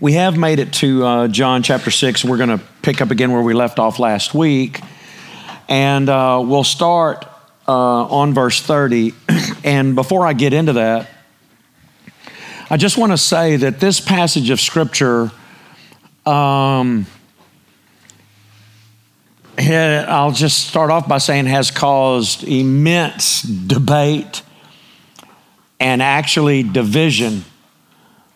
we have made it to uh, John chapter 6. We're going to pick up again where we left off last week. And uh, we'll start uh, on verse 30. and before I get into that, I just want to say that this passage of Scripture, um, I'll just start off by saying, has caused immense debate and actually division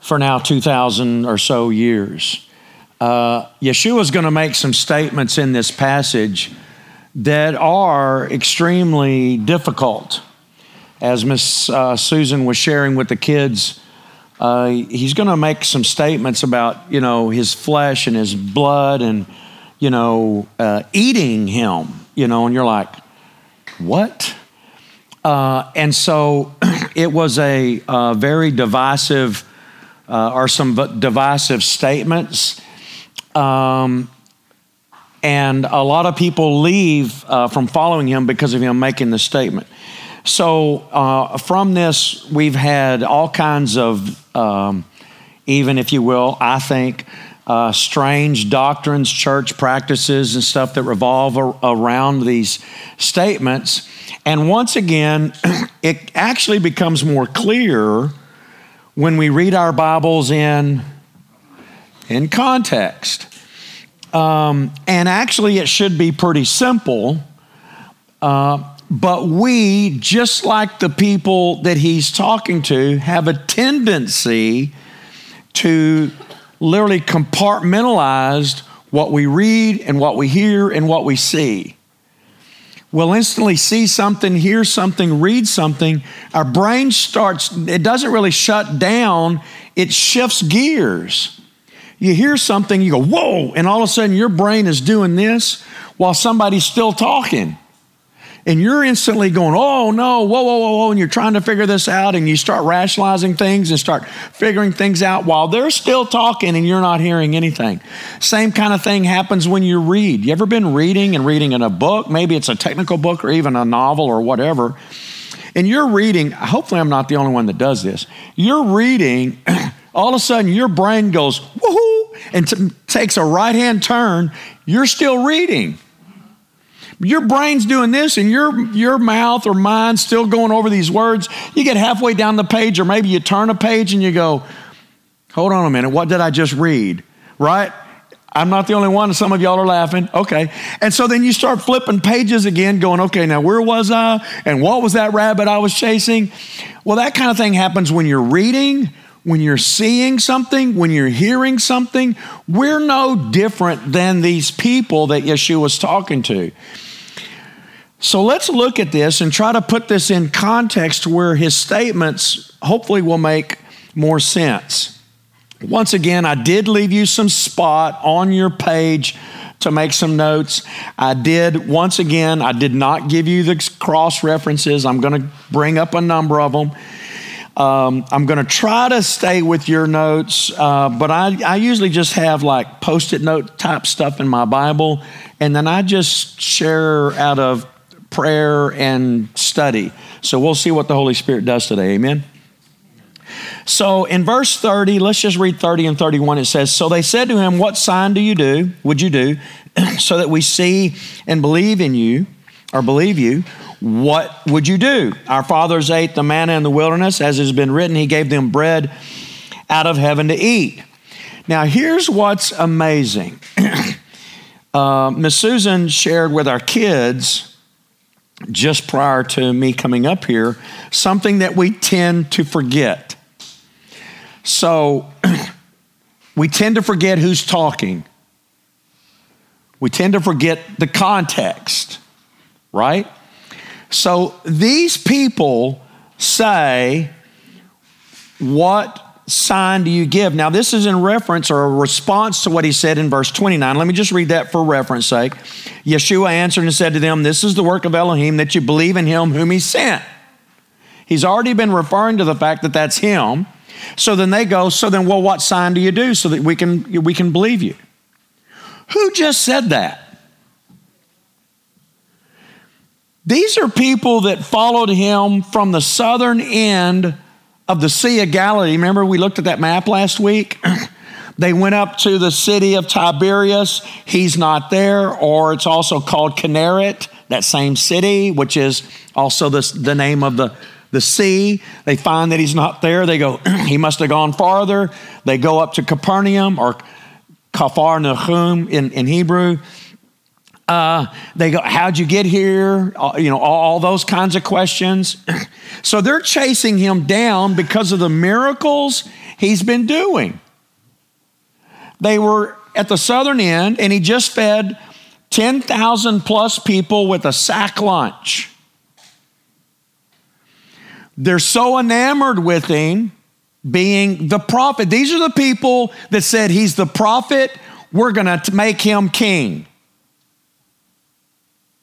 for now 2,000 or so years. Uh, Yeshua is going to make some statements in this passage that are extremely difficult. As Miss uh, Susan was sharing with the kids, uh, he's going to make some statements about you know his flesh and his blood and you know uh, eating him. You know, and you're like, what? Uh, and so it was a uh, very divisive uh, are some divisive statements. Um, and a lot of people leave uh, from following him because of him making the statement. So, uh, from this, we've had all kinds of, um, even if you will, I think, uh, strange doctrines, church practices, and stuff that revolve ar- around these statements. And once again, it actually becomes more clear when we read our Bibles in, in context. Um, and actually, it should be pretty simple. Uh, but we, just like the people that he's talking to, have a tendency to literally compartmentalize what we read and what we hear and what we see we'll instantly see something, hear something, read something. Our brain starts, it doesn't really shut down, it shifts gears. You hear something, you go, whoa, and all of a sudden your brain is doing this while somebody's still talking and you're instantly going, oh no, whoa, whoa, whoa, whoa, and you're trying to figure this out, and you start rationalizing things and start figuring things out while they're still talking and you're not hearing anything. Same kind of thing happens when you read. You ever been reading and reading in a book? Maybe it's a technical book or even a novel or whatever. And you're reading, hopefully, I'm not the only one that does this. You're reading, all of a sudden, your brain goes, woohoo, and t- takes a right hand turn. You're still reading your brain's doing this and your, your mouth or mind still going over these words. You get halfway down the page, or maybe you turn a page and you go, hold on a minute, what did I just read? Right? I'm not the only one. Some of y'all are laughing. Okay. And so then you start flipping pages again, going, okay, now where was I? And what was that rabbit I was chasing? Well, that kind of thing happens when you're reading, when you're seeing something, when you're hearing something. We're no different than these people that Yeshua was talking to. So let's look at this and try to put this in context where his statements hopefully will make more sense. Once again, I did leave you some spot on your page to make some notes. I did, once again, I did not give you the cross references. I'm going to bring up a number of them. Um, I'm going to try to stay with your notes, uh, but I, I usually just have like post it note type stuff in my Bible, and then I just share out of prayer and study. So we'll see what the Holy Spirit does today. Amen. So in verse 30, let's just read 30 and 31. It says, So they said to him, What sign do you do, would you do, so that we see and believe in you, or believe you? What would you do? Our fathers ate the manna in the wilderness, as has been written, He gave them bread out of heaven to eat. Now, here's what's amazing. uh, Miss Susan shared with our kids just prior to me coming up here, something that we tend to forget. So, we tend to forget who's talking. We tend to forget the context, right? So, these people say, What sign do you give? Now, this is in reference or a response to what he said in verse 29. Let me just read that for reference sake. Yeshua answered and said to them, This is the work of Elohim, that you believe in him whom he sent. He's already been referring to the fact that that's him. So then they go, So then, well, what sign do you do so that we can, we can believe you? Who just said that? These are people that followed him from the southern end of the Sea of Galilee. Remember, we looked at that map last week? They went up to the city of Tiberias. He's not there, or it's also called Kinneret, that same city, which is also the, the name of the, the sea. They find that he's not there. They go, he must have gone farther. They go up to Capernaum or Kafar Nahum in, in Hebrew. Uh, they go, how'd you get here? Uh, you know, all, all those kinds of questions. so they're chasing him down because of the miracles he's been doing. They were at the southern end, and he just fed 10,000 plus people with a sack lunch. They're so enamored with him being the prophet. These are the people that said he's the prophet, we're going to make him king.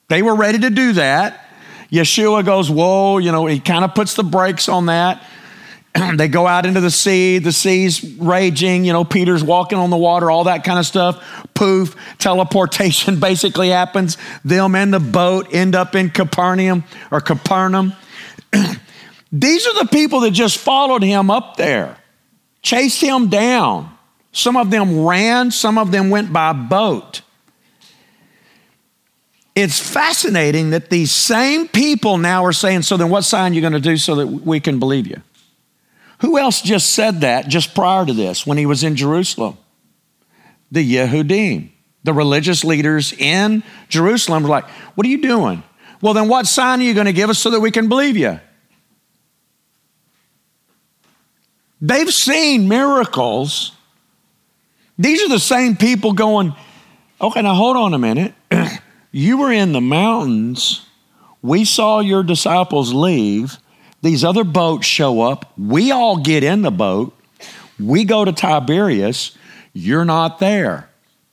They were ready to do that. Yeshua goes, Whoa, you know, he kind of puts the brakes on that. they go out into the sea, the sea's raging, you know, Peter's walking on the water, all that kind of stuff. Poof, teleportation basically happens. Them and the boat end up in Capernaum or Capernaum. These are the people that just followed him up there, chased him down. Some of them ran, some of them went by boat. It's fascinating that these same people now are saying, So then, what sign are you going to do so that we can believe you? Who else just said that just prior to this when he was in Jerusalem? The Yehudim, the religious leaders in Jerusalem were like, What are you doing? Well, then, what sign are you going to give us so that we can believe you? They've seen miracles. These are the same people going, Okay, now hold on a minute. You were in the mountains. We saw your disciples leave. These other boats show up. We all get in the boat. We go to Tiberias. You're not there.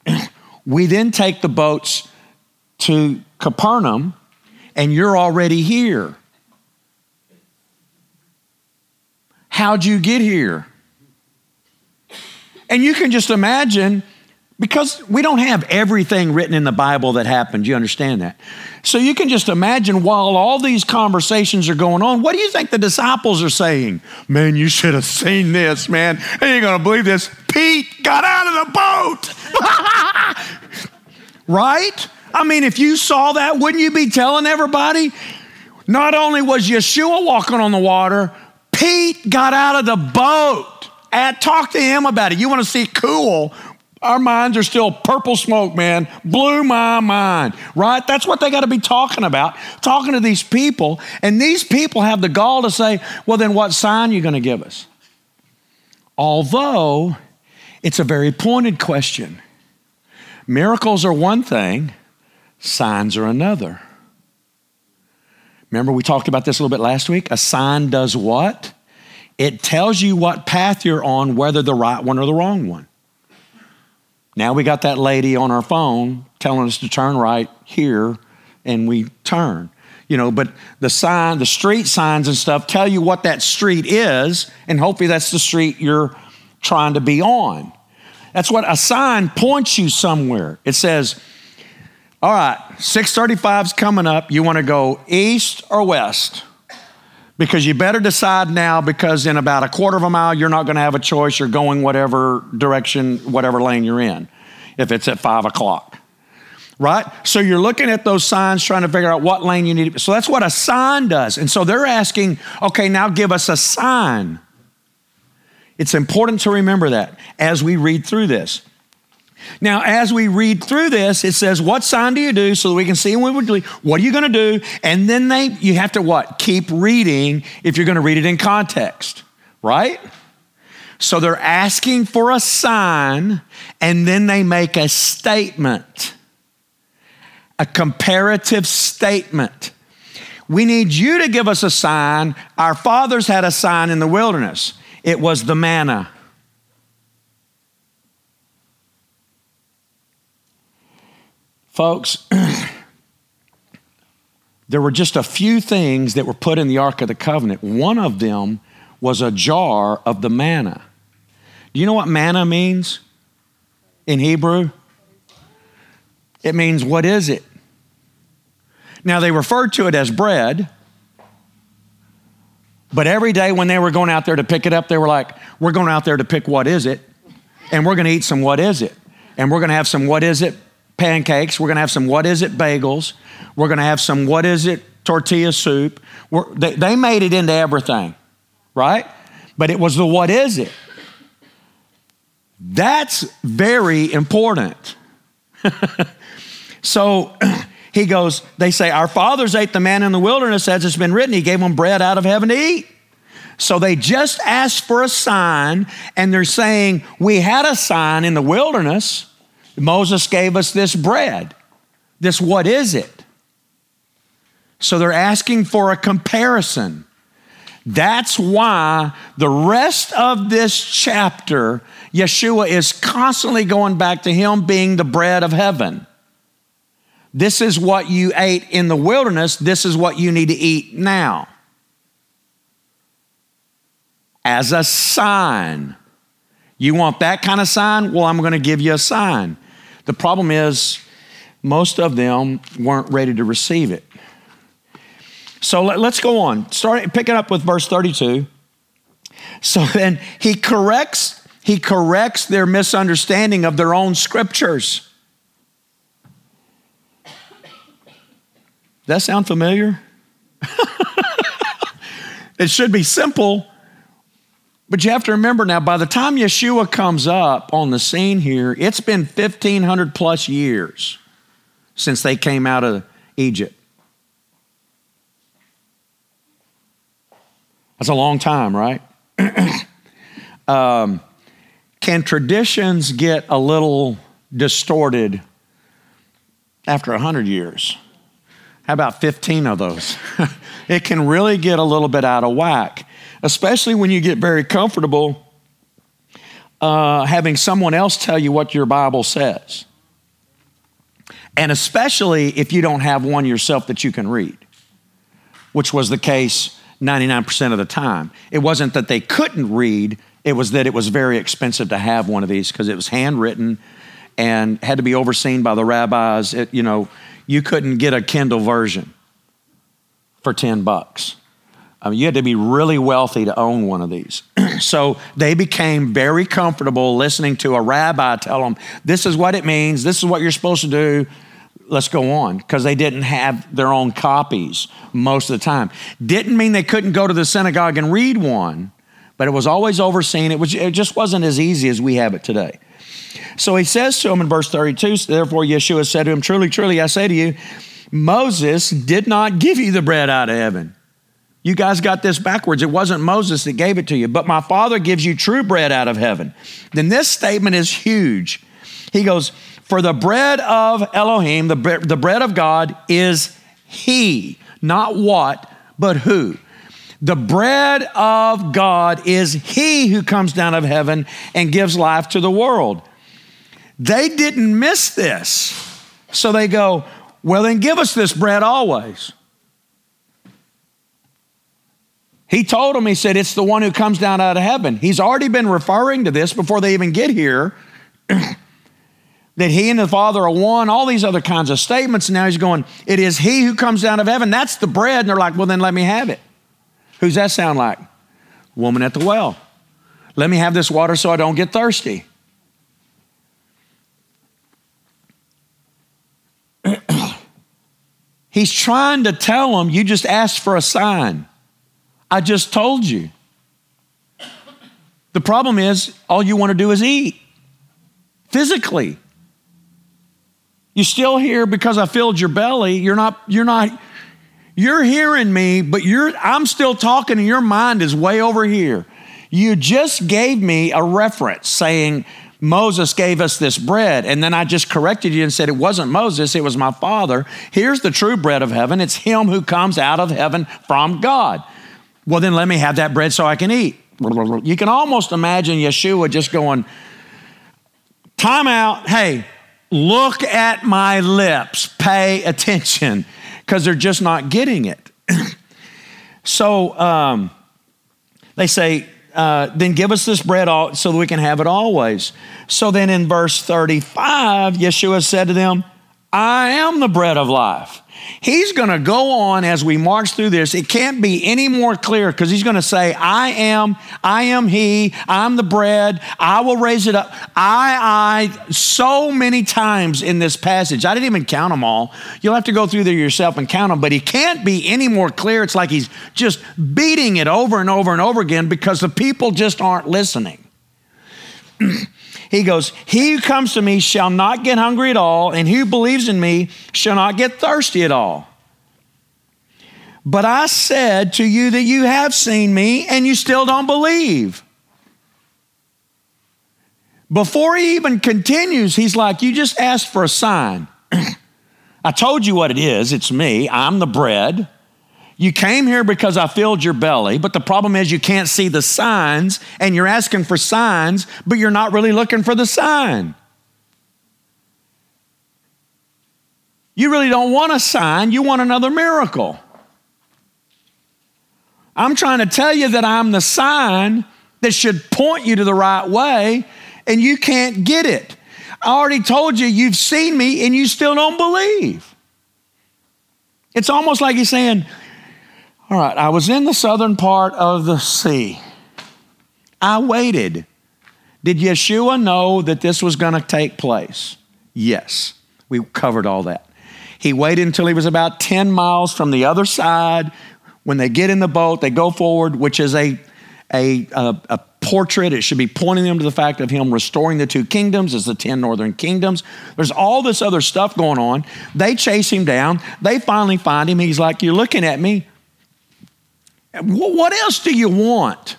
we then take the boats to Capernaum, and you're already here. How'd you get here? And you can just imagine because we don't have everything written in the Bible that happened. You understand that? So you can just imagine while all these conversations are going on, what do you think the disciples are saying? Man, you should have seen this, man. I ain't gonna believe this. Pete got out of the boat. right? I mean, if you saw that, wouldn't you be telling everybody? Not only was Yeshua walking on the water, Pete got out of the boat. And talk to him about it. You want to see cool? Our minds are still purple smoke, man. Blew my mind, right? That's what they got to be talking about, talking to these people. And these people have the gall to say, well, then what sign are you going to give us? Although it's a very pointed question. Miracles are one thing, signs are another. Remember, we talked about this a little bit last week? A sign does what? It tells you what path you're on, whether the right one or the wrong one. Now we got that lady on our phone telling us to turn right here, and we turn. You know, but the sign, the street signs and stuff tell you what that street is, and hopefully that's the street you're trying to be on. That's what a sign points you somewhere. It says, all right, 635 is coming up. You want to go east or west? Because you better decide now because in about a quarter of a mile you're not going to have a choice. You're going whatever direction whatever lane you're in if it's at five o'clock. Right? So you're looking at those signs trying to figure out what lane you need to be. so that's what a sign does. And so they're asking okay now give us a sign. It's important to remember that as we read through this now, as we read through this, it says, What sign do you do so that we can see when we do? What are you going to do? And then they you have to what? Keep reading if you're going to read it in context, right? So they're asking for a sign, and then they make a statement, a comparative statement. We need you to give us a sign. Our fathers had a sign in the wilderness, it was the manna. Folks, there were just a few things that were put in the Ark of the Covenant. One of them was a jar of the manna. Do you know what manna means in Hebrew? It means, what is it? Now, they referred to it as bread, but every day when they were going out there to pick it up, they were like, We're going out there to pick what is it? and we're going to eat some what is it? And we're going to have some what is it pancakes. We're going to have some what is it bagels. We're going to have some what is it tortilla soup. They, they made it into everything, right? But it was the what is it. That's very important. so he goes, they say, Our fathers ate the man in the wilderness as it's been written. He gave them bread out of heaven to eat. So they just asked for a sign, and they're saying, We had a sign in the wilderness. Moses gave us this bread. This, what is it? So they're asking for a comparison. That's why the rest of this chapter, Yeshua is constantly going back to him being the bread of heaven. This is what you ate in the wilderness, this is what you need to eat now as a sign. You want that kind of sign? Well, I'm going to give you a sign. The problem is, most of them weren't ready to receive it. So let, us go on. Start picking up with verse 32. So then he corrects he corrects their misunderstanding of their own scriptures. That sound familiar? it should be simple, but you have to remember now, by the time Yeshua comes up on the scene here, it's been 1,500 plus years since they came out of Egypt. That's a long time, right? um, can traditions get a little distorted after 100 years? How about 15 of those? it can really get a little bit out of whack especially when you get very comfortable uh, having someone else tell you what your Bible says. And especially if you don't have one yourself that you can read, which was the case 99% of the time. It wasn't that they couldn't read, it was that it was very expensive to have one of these because it was handwritten and had to be overseen by the rabbis. It, you know, you couldn't get a Kindle version for 10 bucks. I mean, you had to be really wealthy to own one of these. so they became very comfortable listening to a rabbi tell them, this is what it means, this is what you're supposed to do. Let's go on, because they didn't have their own copies most of the time. Didn't mean they couldn't go to the synagogue and read one, but it was always overseen. It, was, it just wasn't as easy as we have it today. So he says to him in verse 32, therefore Yeshua said to him, Truly, truly, I say to you, Moses did not give you the bread out of heaven. You guys got this backwards. It wasn't Moses that gave it to you, but my Father gives you true bread out of heaven. Then this statement is huge. He goes, For the bread of Elohim, the, the bread of God, is He, not what, but who. The bread of God is He who comes down of heaven and gives life to the world. They didn't miss this. So they go, Well, then give us this bread always. He told them, he said, it's the one who comes down out of heaven. He's already been referring to this before they even get here. that he and the Father are one, all these other kinds of statements. Now he's going, It is he who comes down of heaven. That's the bread. And they're like, Well, then let me have it. Who's that sound like? Woman at the well. Let me have this water so I don't get thirsty. he's trying to tell them, You just asked for a sign. I just told you. The problem is, all you want to do is eat physically. You're still here because I filled your belly. You're not, you're not, you're hearing me, but you're, I'm still talking and your mind is way over here. You just gave me a reference saying, Moses gave us this bread. And then I just corrected you and said it wasn't Moses, it was my father. Here's the true bread of heaven. It's him who comes out of heaven from God. Well, then let me have that bread so I can eat. You can almost imagine Yeshua just going, time out. Hey, look at my lips. Pay attention because they're just not getting it. so um, they say, uh, then give us this bread all, so that we can have it always. So then in verse 35, Yeshua said to them, I am the bread of life. He's going to go on as we march through this. It can't be any more clear because he's going to say, I am, I am he, I'm the bread, I will raise it up. I, I, so many times in this passage. I didn't even count them all. You'll have to go through there yourself and count them, but he can't be any more clear. It's like he's just beating it over and over and over again because the people just aren't listening. He goes, He who comes to me shall not get hungry at all, and he who believes in me shall not get thirsty at all. But I said to you that you have seen me, and you still don't believe. Before he even continues, he's like, You just asked for a sign. I told you what it is. It's me. I'm the bread. You came here because I filled your belly, but the problem is you can't see the signs and you're asking for signs, but you're not really looking for the sign. You really don't want a sign, you want another miracle. I'm trying to tell you that I'm the sign that should point you to the right way, and you can't get it. I already told you, you've seen me, and you still don't believe. It's almost like he's saying, all right, I was in the southern part of the sea. I waited. Did Yeshua know that this was going to take place? Yes. We covered all that. He waited until he was about 10 miles from the other side. When they get in the boat, they go forward, which is a, a, a, a portrait. It should be pointing them to the fact of him restoring the two kingdoms as the 10 northern kingdoms. There's all this other stuff going on. They chase him down. They finally find him. He's like, You're looking at me. What else do you want?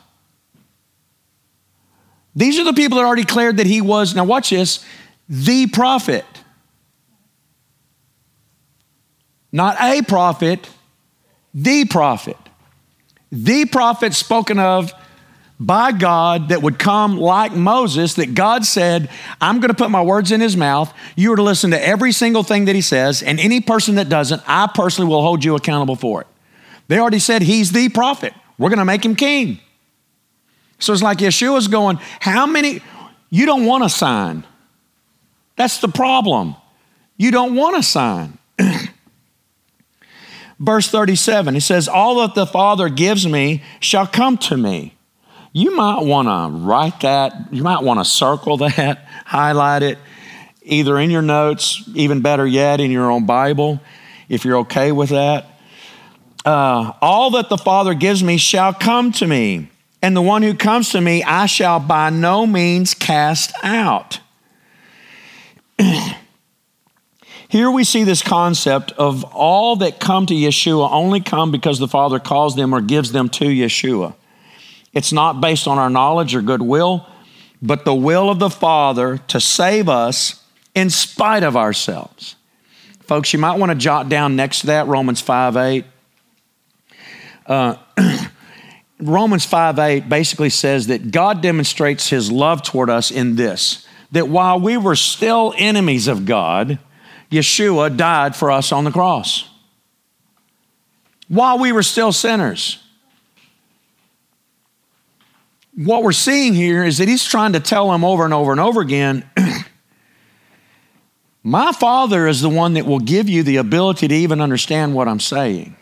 These are the people that already declared that he was, now watch this, the prophet. Not a prophet, the prophet. The prophet spoken of by God that would come like Moses, that God said, I'm going to put my words in his mouth. You are to listen to every single thing that he says, and any person that doesn't, I personally will hold you accountable for it. They already said he's the prophet. We're going to make him king. So it's like Yeshua's going, How many? You don't want a sign. That's the problem. You don't want a sign. Verse 37, he says, All that the Father gives me shall come to me. You might want to write that, you might want to circle that, highlight it, either in your notes, even better yet, in your own Bible, if you're okay with that uh, all that the Father gives me shall come to me, and the one who comes to me I shall by no means cast out. Here we see this concept of all that come to Yeshua only come because the Father calls them or gives them to Yeshua. It's not based on our knowledge or goodwill, but the will of the Father to save us in spite of ourselves. Folks, you might want to jot down next to that Romans 5 8. Uh, Romans 5 8 basically says that God demonstrates his love toward us in this that while we were still enemies of God, Yeshua died for us on the cross. While we were still sinners. What we're seeing here is that he's trying to tell them over and over and over again my Father is the one that will give you the ability to even understand what I'm saying.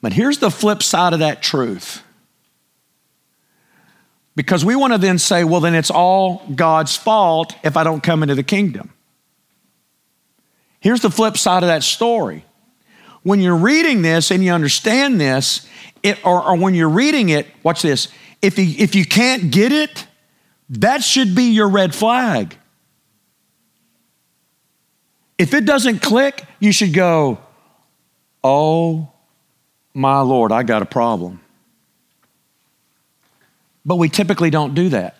But here's the flip side of that truth. Because we want to then say, well, then it's all God's fault if I don't come into the kingdom. Here's the flip side of that story. When you're reading this and you understand this, it, or, or when you're reading it, watch this. If you, if you can't get it, that should be your red flag. If it doesn't click, you should go, oh my Lord, I got a problem. But we typically don't do that.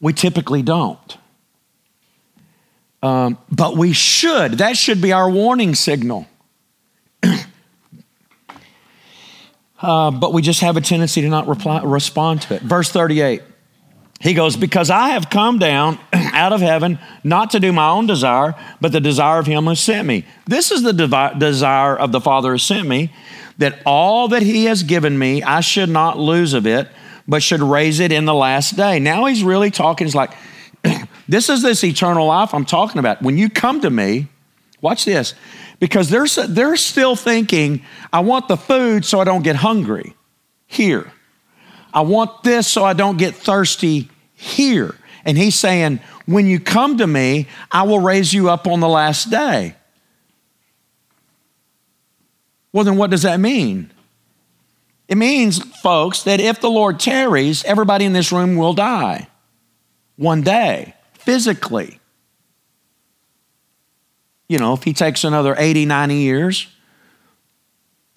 We typically don't. Um, but we should. That should be our warning signal. uh, but we just have a tendency to not reply, respond to it. Verse 38. He goes, Because I have come down out of heaven not to do my own desire, but the desire of him who sent me. This is the devi- desire of the Father who sent me, that all that he has given me, I should not lose of it, but should raise it in the last day. Now he's really talking, he's like, This is this eternal life I'm talking about. When you come to me, watch this, because they're, they're still thinking, I want the food so I don't get hungry here. I want this so I don't get thirsty here. And he's saying, when you come to me, I will raise you up on the last day. Well, then what does that mean? It means, folks, that if the Lord tarries, everybody in this room will die one day, physically. You know, if he takes another 80, 90 years,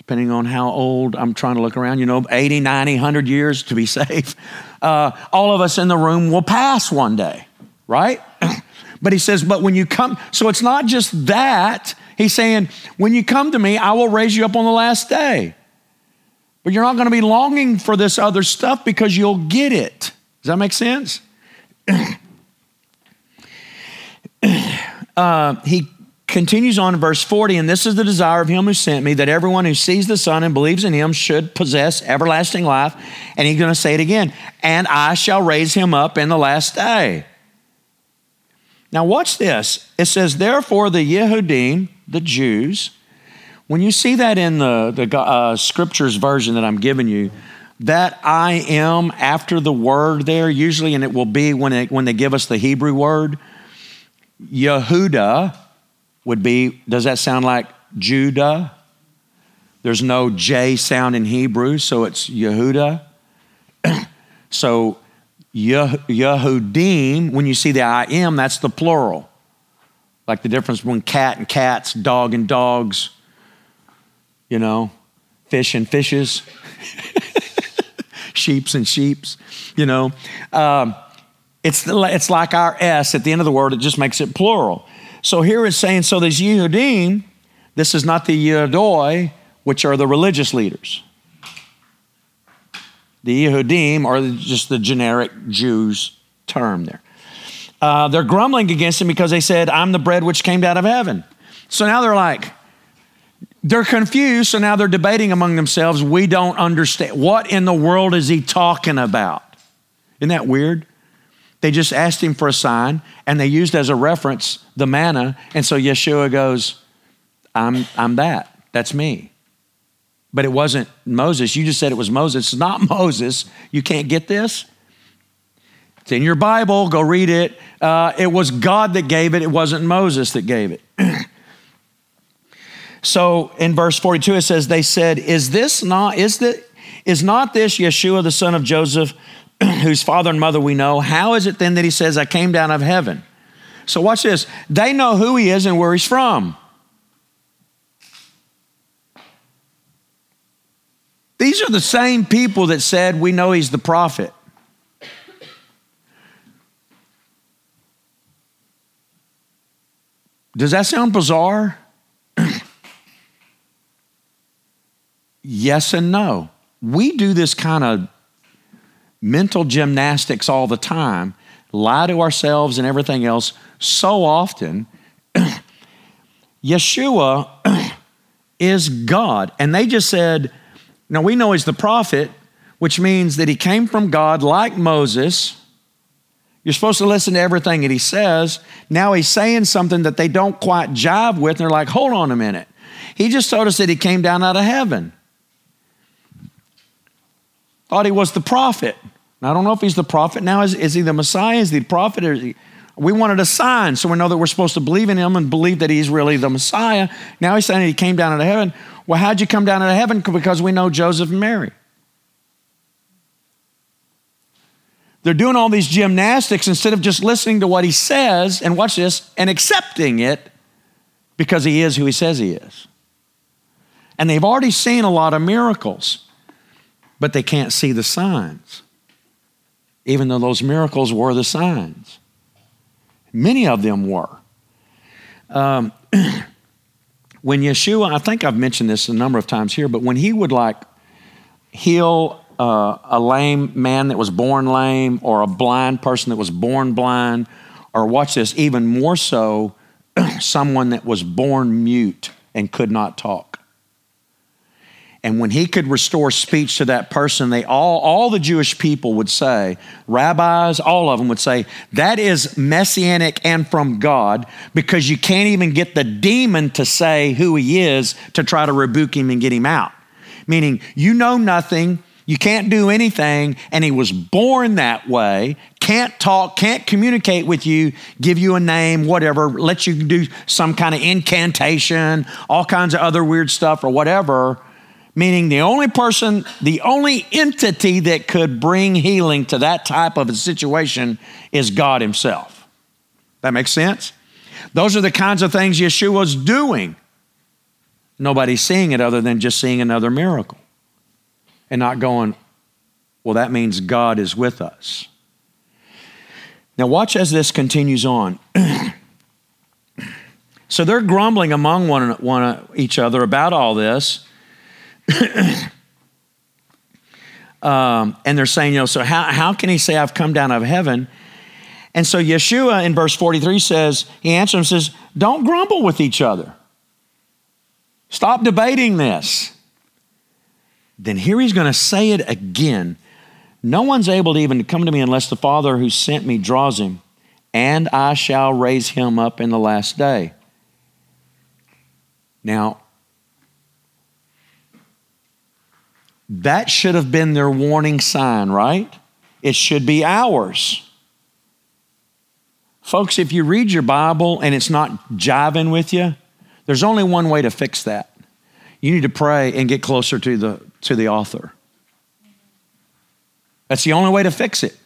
depending on how old I'm trying to look around, you know, 80, 90, 100 years to be safe, uh, all of us in the room will pass one day, right? but he says, but when you come, so it's not just that. He's saying, when you come to me, I will raise you up on the last day. But you're not going to be longing for this other stuff because you'll get it. Does that make sense? uh, he continues on in verse 40, and this is the desire of him who sent me, that everyone who sees the Son and believes in him should possess everlasting life. And he's going to say it again, and I shall raise him up in the last day. Now, watch this. It says, Therefore, the Yehudim, the Jews, when you see that in the, the uh, scriptures version that I'm giving you, that I am after the word there, usually, and it will be when, it, when they give us the Hebrew word, Yehuda would be, does that sound like Judah? There's no J sound in Hebrew, so it's Yehuda. so Yehudim, when you see the I am, that's the plural. Like the difference between cat and cats, dog and dogs, you know, fish and fishes, sheeps and sheeps, you know. Um, it's, it's like our S at the end of the word, it just makes it plural. So here it's saying, so there's Yehudim, this is not the Yehudoi, which are the religious leaders. The Yehudim are just the generic Jews term there. Uh, they're grumbling against him because they said, I'm the bread which came down of heaven. So now they're like, they're confused. So now they're debating among themselves. We don't understand. What in the world is he talking about? Isn't that weird? They just asked him for a sign and they used as a reference the manna. And so Yeshua goes, I'm, I'm that. That's me but it wasn't Moses. You just said it was Moses. It's not Moses. You can't get this. It's in your Bible. Go read it. Uh, it was God that gave it. It wasn't Moses that gave it. so in verse 42 it says, "They said, Is this not is that is not this Yeshua the son of Joseph, whose father and mother we know? How is it then that he says, I came down of heaven?" So watch this. They know who he is and where he's from. These are the same people that said, We know he's the prophet. Does that sound bizarre? yes and no. We do this kind of mental gymnastics all the time, lie to ourselves and everything else so often. Yeshua is God. And they just said, now we know he's the prophet, which means that he came from God like Moses. You're supposed to listen to everything that he says. Now he's saying something that they don't quite jive with, and they're like, hold on a minute. He just told us that he came down out of heaven. Thought he was the prophet. I don't know if he's the prophet now. Is, is he the Messiah? Is he the prophet? Or is he, we wanted a sign, so we know that we're supposed to believe in him and believe that he's really the Messiah. Now he's saying he came down of heaven. Well, how'd you come down of heaven? Because we know Joseph and Mary. They're doing all these gymnastics instead of just listening to what he says, and watch this, and accepting it because he is who he says he is. And they've already seen a lot of miracles, but they can't see the signs, even though those miracles were the signs. Many of them were. Um, when Yeshua, I think I've mentioned this a number of times here, but when he would like heal uh, a lame man that was born lame or a blind person that was born blind, or watch this, even more so, someone that was born mute and could not talk. And when he could restore speech to that person, they all, all the Jewish people would say, rabbis, all of them would say, that is messianic and from God because you can't even get the demon to say who he is to try to rebuke him and get him out. Meaning, you know nothing, you can't do anything, and he was born that way, can't talk, can't communicate with you, give you a name, whatever, let you do some kind of incantation, all kinds of other weird stuff or whatever meaning the only person, the only entity that could bring healing to that type of a situation is God Himself. That makes sense? Those are the kinds of things Yeshua's doing. Nobody's seeing it other than just seeing another miracle and not going, well, that means God is with us. Now, watch as this continues on. so they're grumbling among one, one each other about all this. um, and they're saying, you know, so how, how can he say, I've come down out of heaven? And so Yeshua in verse 43 says, he answers and says, don't grumble with each other. Stop debating this. Then here he's going to say it again. No one's able to even come to me unless the Father who sent me draws him, and I shall raise him up in the last day. Now, That should have been their warning sign, right? It should be ours. Folks, if you read your Bible and it's not jiving with you, there's only one way to fix that. You need to pray and get closer to the, to the author. That's the only way to fix it.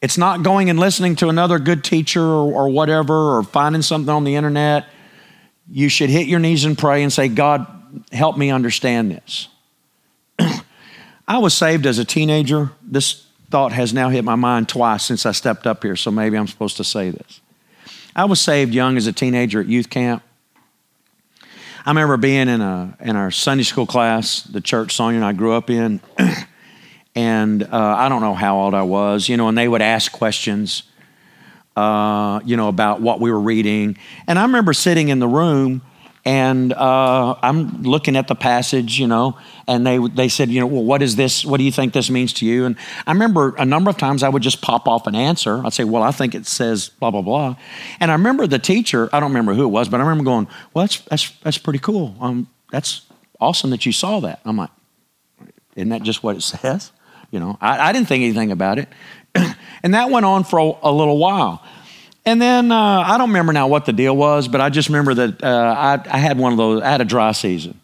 It's not going and listening to another good teacher or, or whatever or finding something on the internet. You should hit your knees and pray and say, God, help me understand this. I was saved as a teenager. This thought has now hit my mind twice since I stepped up here, so maybe I'm supposed to say this. I was saved young as a teenager at youth camp. I remember being in, a, in our Sunday school class, the church Sonia and I grew up in, and uh, I don't know how old I was, you know, and they would ask questions, uh, you know, about what we were reading. And I remember sitting in the room and uh, I'm looking at the passage, you know, and they they said, you know, well, what is this? What do you think this means to you? And I remember a number of times I would just pop off an answer. I'd say, well, I think it says blah blah blah. And I remember the teacher. I don't remember who it was, but I remember going, well, that's that's that's pretty cool. Um, that's awesome that you saw that. I'm like, isn't that just what it says? You know, I, I didn't think anything about it, and that went on for a, a little while. And then uh, I don't remember now what the deal was, but I just remember that uh, I, I, had one of those. I had a dry season.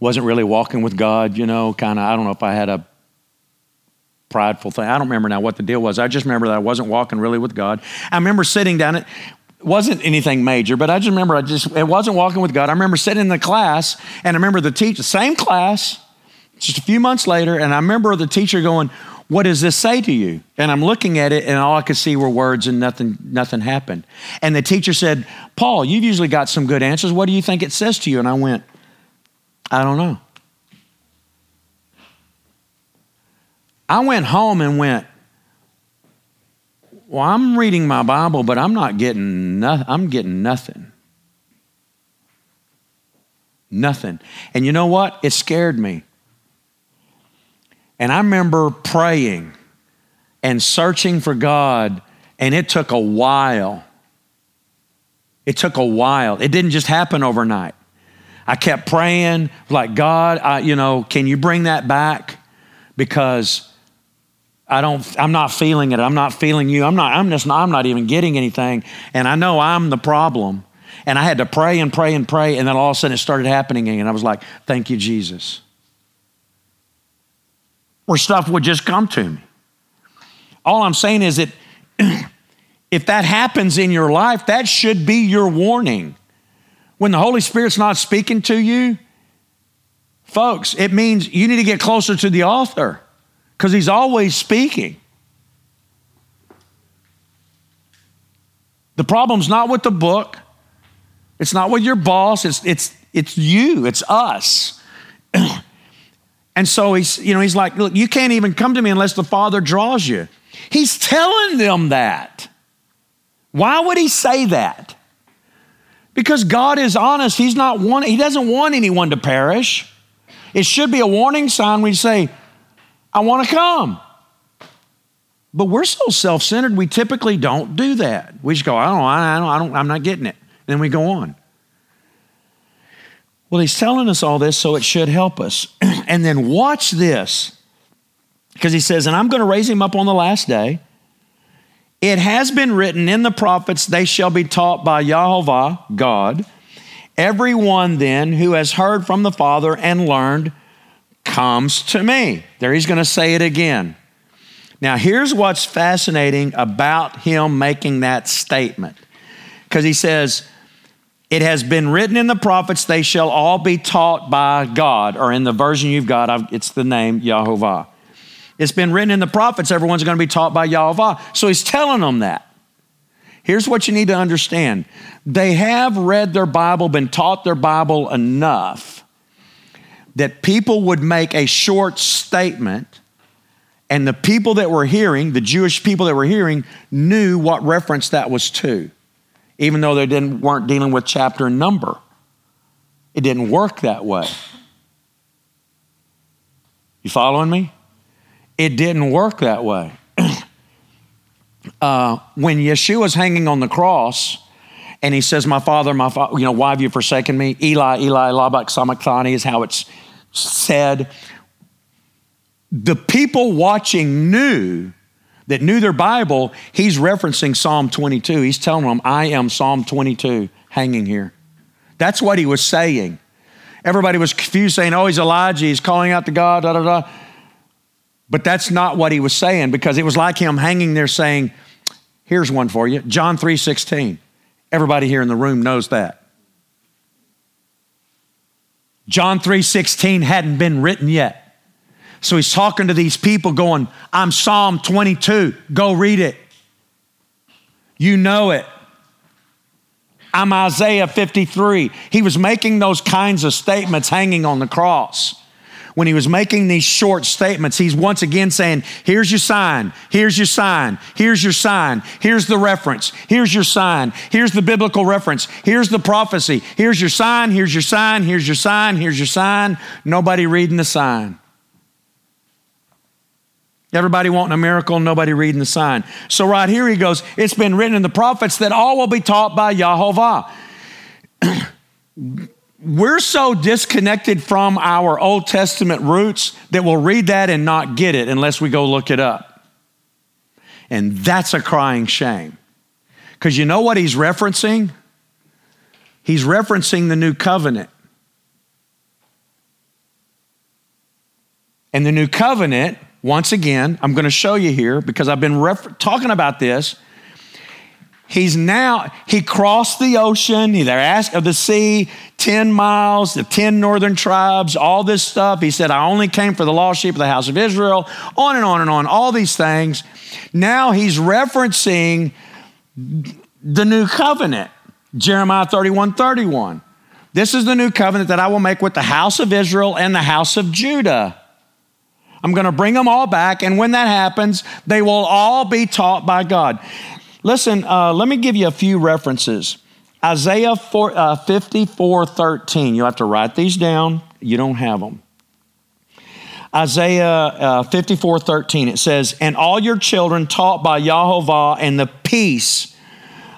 Wasn't really walking with God, you know. Kind of. I don't know if I had a prideful thing. I don't remember now what the deal was. I just remember that I wasn't walking really with God. I remember sitting down. It wasn't anything major, but I just remember I just it wasn't walking with God. I remember sitting in the class, and I remember the teacher, same class, just a few months later, and I remember the teacher going, what does this say to you? And I'm looking at it, and all I could see were words, and nothing, nothing happened. And the teacher said, Paul, you've usually got some good answers. What do you think it says to you? And I went, I don't know. I went home and went, Well, I'm reading my Bible, but I'm not getting nothing. I'm getting nothing. Nothing. And you know what? It scared me. And I remember praying and searching for God, and it took a while. It took a while. It didn't just happen overnight. I kept praying, like, God, I, you know, can you bring that back? Because I don't, I'm not feeling it. I'm not feeling you. I'm not, I'm just not, I'm not even getting anything. And I know I'm the problem. And I had to pray and pray and pray. And then all of a sudden it started happening again. I was like, thank you, Jesus where stuff would just come to me. All I'm saying is that if that happens in your life, that should be your warning. When the Holy Spirit's not speaking to you, folks, it means you need to get closer to the author because he's always speaking. The problem's not with the book. It's not with your boss. It's, it's, it's you. It's us. And so he's, you know, he's like, look, you can't even come to me unless the Father draws you. He's telling them that. Why would he say that? Because God is honest. He's not one, he doesn't want anyone to perish. It should be a warning sign when you say, I want to come. But we're so self centered, we typically don't do that. We just go, I don't, I don't, I don't, I'm not getting it. And then we go on. Well, he's telling us all this, so it should help us. and then watch this, because he says, And I'm going to raise him up on the last day. It has been written in the prophets, they shall be taught by Yahweh, God. Everyone then who has heard from the Father and learned comes to me. There he's going to say it again. Now, here's what's fascinating about him making that statement. Because he says, It has been written in the prophets, they shall all be taught by God. Or in the version you've got, it's the name Yahovah. It's been written in the prophets, everyone's going to be taught by Yahovah. So he's telling them that. Here's what you need to understand they have read their Bible, been taught their Bible enough that people would make a short statement, and the people that were hearing, the Jewish people that were hearing, knew what reference that was to, even though they didn't, weren't dealing with chapter and number. It didn't work that way. You following me? It didn't work that way. uh, when Yeshua's hanging on the cross, and he says, My father, my father, you know, why have you forsaken me? Eli, Eli, labak sabachthani is how it's said. The people watching knew that knew their Bible, he's referencing Psalm 22. He's telling them, I am Psalm 22 hanging here. That's what he was saying. Everybody was confused, saying, Oh, he's Elijah, he's calling out to God, da da da. But that's not what he was saying because it was like him hanging there saying, Here's one for you John 3 16. Everybody here in the room knows that. John 3 16 hadn't been written yet. So he's talking to these people going, I'm Psalm 22. Go read it. You know it. I'm Isaiah 53. He was making those kinds of statements hanging on the cross when he was making these short statements, he's once again saying, Here's your sign, here's your sign, here's your sign, here's the reference, here's your sign, here's the biblical reference, here's the prophecy, here's your sign, here's your sign, here's your sign, here's your sign. Nobody reading the sign. Everybody wanting a miracle, nobody reading the sign. So, right here he goes, It's been written in the prophets that all will be taught by Yahovah. we're so disconnected from our Old Testament roots that we'll read that and not get it unless we go look it up. And that's a crying shame. Because you know what he's referencing? He's referencing the new covenant. And the new covenant, once again, I'm going to show you here because I've been refer- talking about this He's now, he crossed the ocean, they're asked of the sea, 10 miles, the 10 northern tribes, all this stuff. He said, I only came for the lost sheep of the house of Israel, on and on and on, all these things. Now he's referencing the new covenant, Jeremiah 31 31. This is the new covenant that I will make with the house of Israel and the house of Judah. I'm going to bring them all back, and when that happens, they will all be taught by God. Listen, uh, let me give you a few references. Isaiah 4, uh, 54 13. You'll have to write these down. You don't have them. Isaiah uh, 54 13. It says, And all your children taught by Yahovah and the peace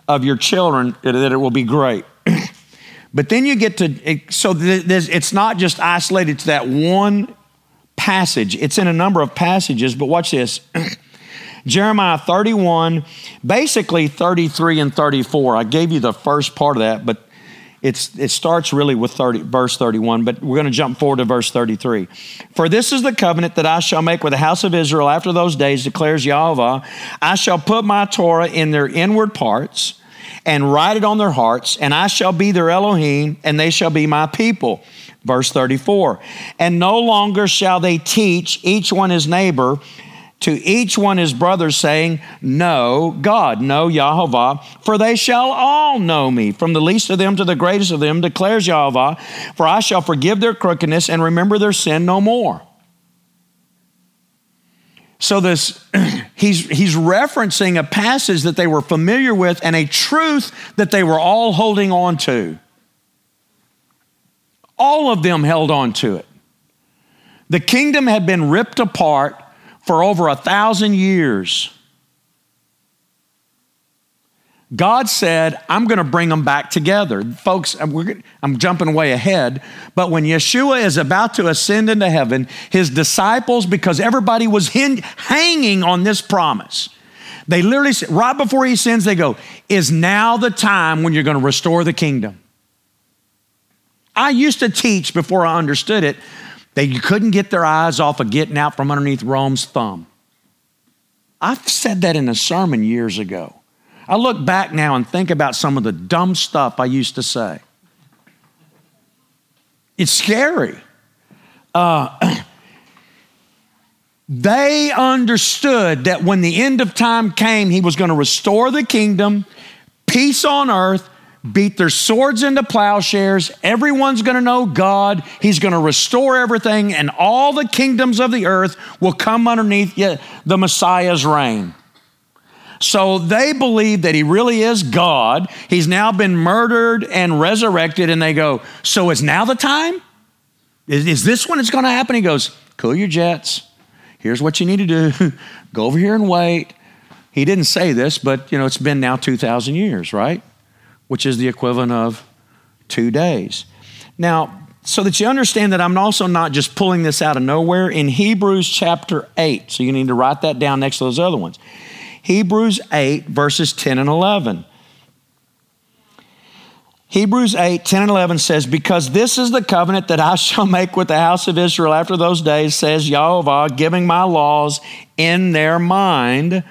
of your children, that it will be great. but then you get to, so it's not just isolated to that one passage, it's in a number of passages, but watch this. Jeremiah 31, basically 33 and 34. I gave you the first part of that, but it's, it starts really with 30, verse 31, but we're going to jump forward to verse 33. For this is the covenant that I shall make with the house of Israel after those days, declares Yahweh. I shall put my Torah in their inward parts and write it on their hearts, and I shall be their Elohim, and they shall be my people. Verse 34 And no longer shall they teach each one his neighbor to each one his brother, saying, Know God, know Yahweh, for they shall all know me, from the least of them to the greatest of them, declares Yahweh, for I shall forgive their crookedness and remember their sin no more. So this he's he's referencing a passage that they were familiar with and a truth that they were all holding on to. All of them held on to it. The kingdom had been ripped apart for over a thousand years. God said, I'm going to bring them back together. Folks, uh, I'm jumping way ahead, but when Yeshua is about to ascend into heaven, his disciples, because everybody was hanging on this promise, they literally right before he ascends, they go, Is now the time when you're going to restore the kingdom? I used to teach before I understood it that you couldn't get their eyes off of getting out from underneath Rome's thumb. I've said that in a sermon years ago. I look back now and think about some of the dumb stuff I used to say. It's scary. Uh, they understood that when the end of time came, he was going to restore the kingdom, peace on earth, beat their swords into plowshares. Everyone's going to know God. He's going to restore everything, and all the kingdoms of the earth will come underneath the Messiah's reign. So they believe that he really is God. He's now been murdered and resurrected, and they go, So is now the time? Is, is this when it's going to happen? He goes, Cool your jets. Here's what you need to do go over here and wait. He didn't say this, but you know, it's been now 2,000 years, right? Which is the equivalent of two days. Now, so that you understand that I'm also not just pulling this out of nowhere, in Hebrews chapter 8, so you need to write that down next to those other ones. Hebrews 8, verses 10 and 11. Hebrews 8, 10 and 11 says, Because this is the covenant that I shall make with the house of Israel after those days, says Yahweh, giving my laws in their mind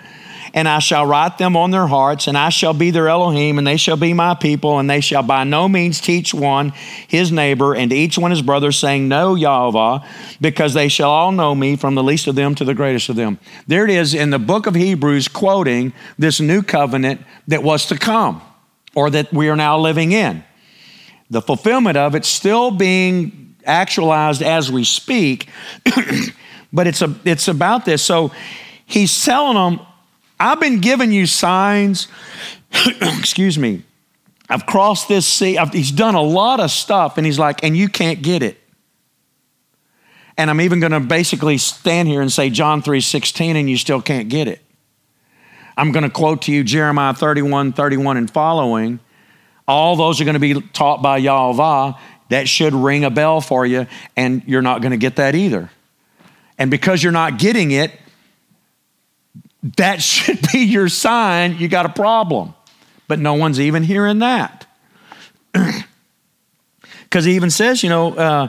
and I shall write them on their hearts, and I shall be their Elohim, and they shall be my people, and they shall by no means teach one his neighbor and each one his brother, saying, Know Yahweh, because they shall all know me from the least of them to the greatest of them. There it is in the book of Hebrews quoting this new covenant that was to come, or that we are now living in. The fulfillment of it still being actualized as we speak, but it's, a, it's about this. So he's telling them, I've been giving you signs. Excuse me. I've crossed this sea. I've, he's done a lot of stuff, and he's like, and you can't get it. And I'm even going to basically stand here and say John 3 16, and you still can't get it. I'm going to quote to you Jeremiah 31 31 and following. All those are going to be taught by Yahweh. That should ring a bell for you, and you're not going to get that either. And because you're not getting it, that should be your sign you got a problem. But no one's even hearing that. Because he even says, you know, uh,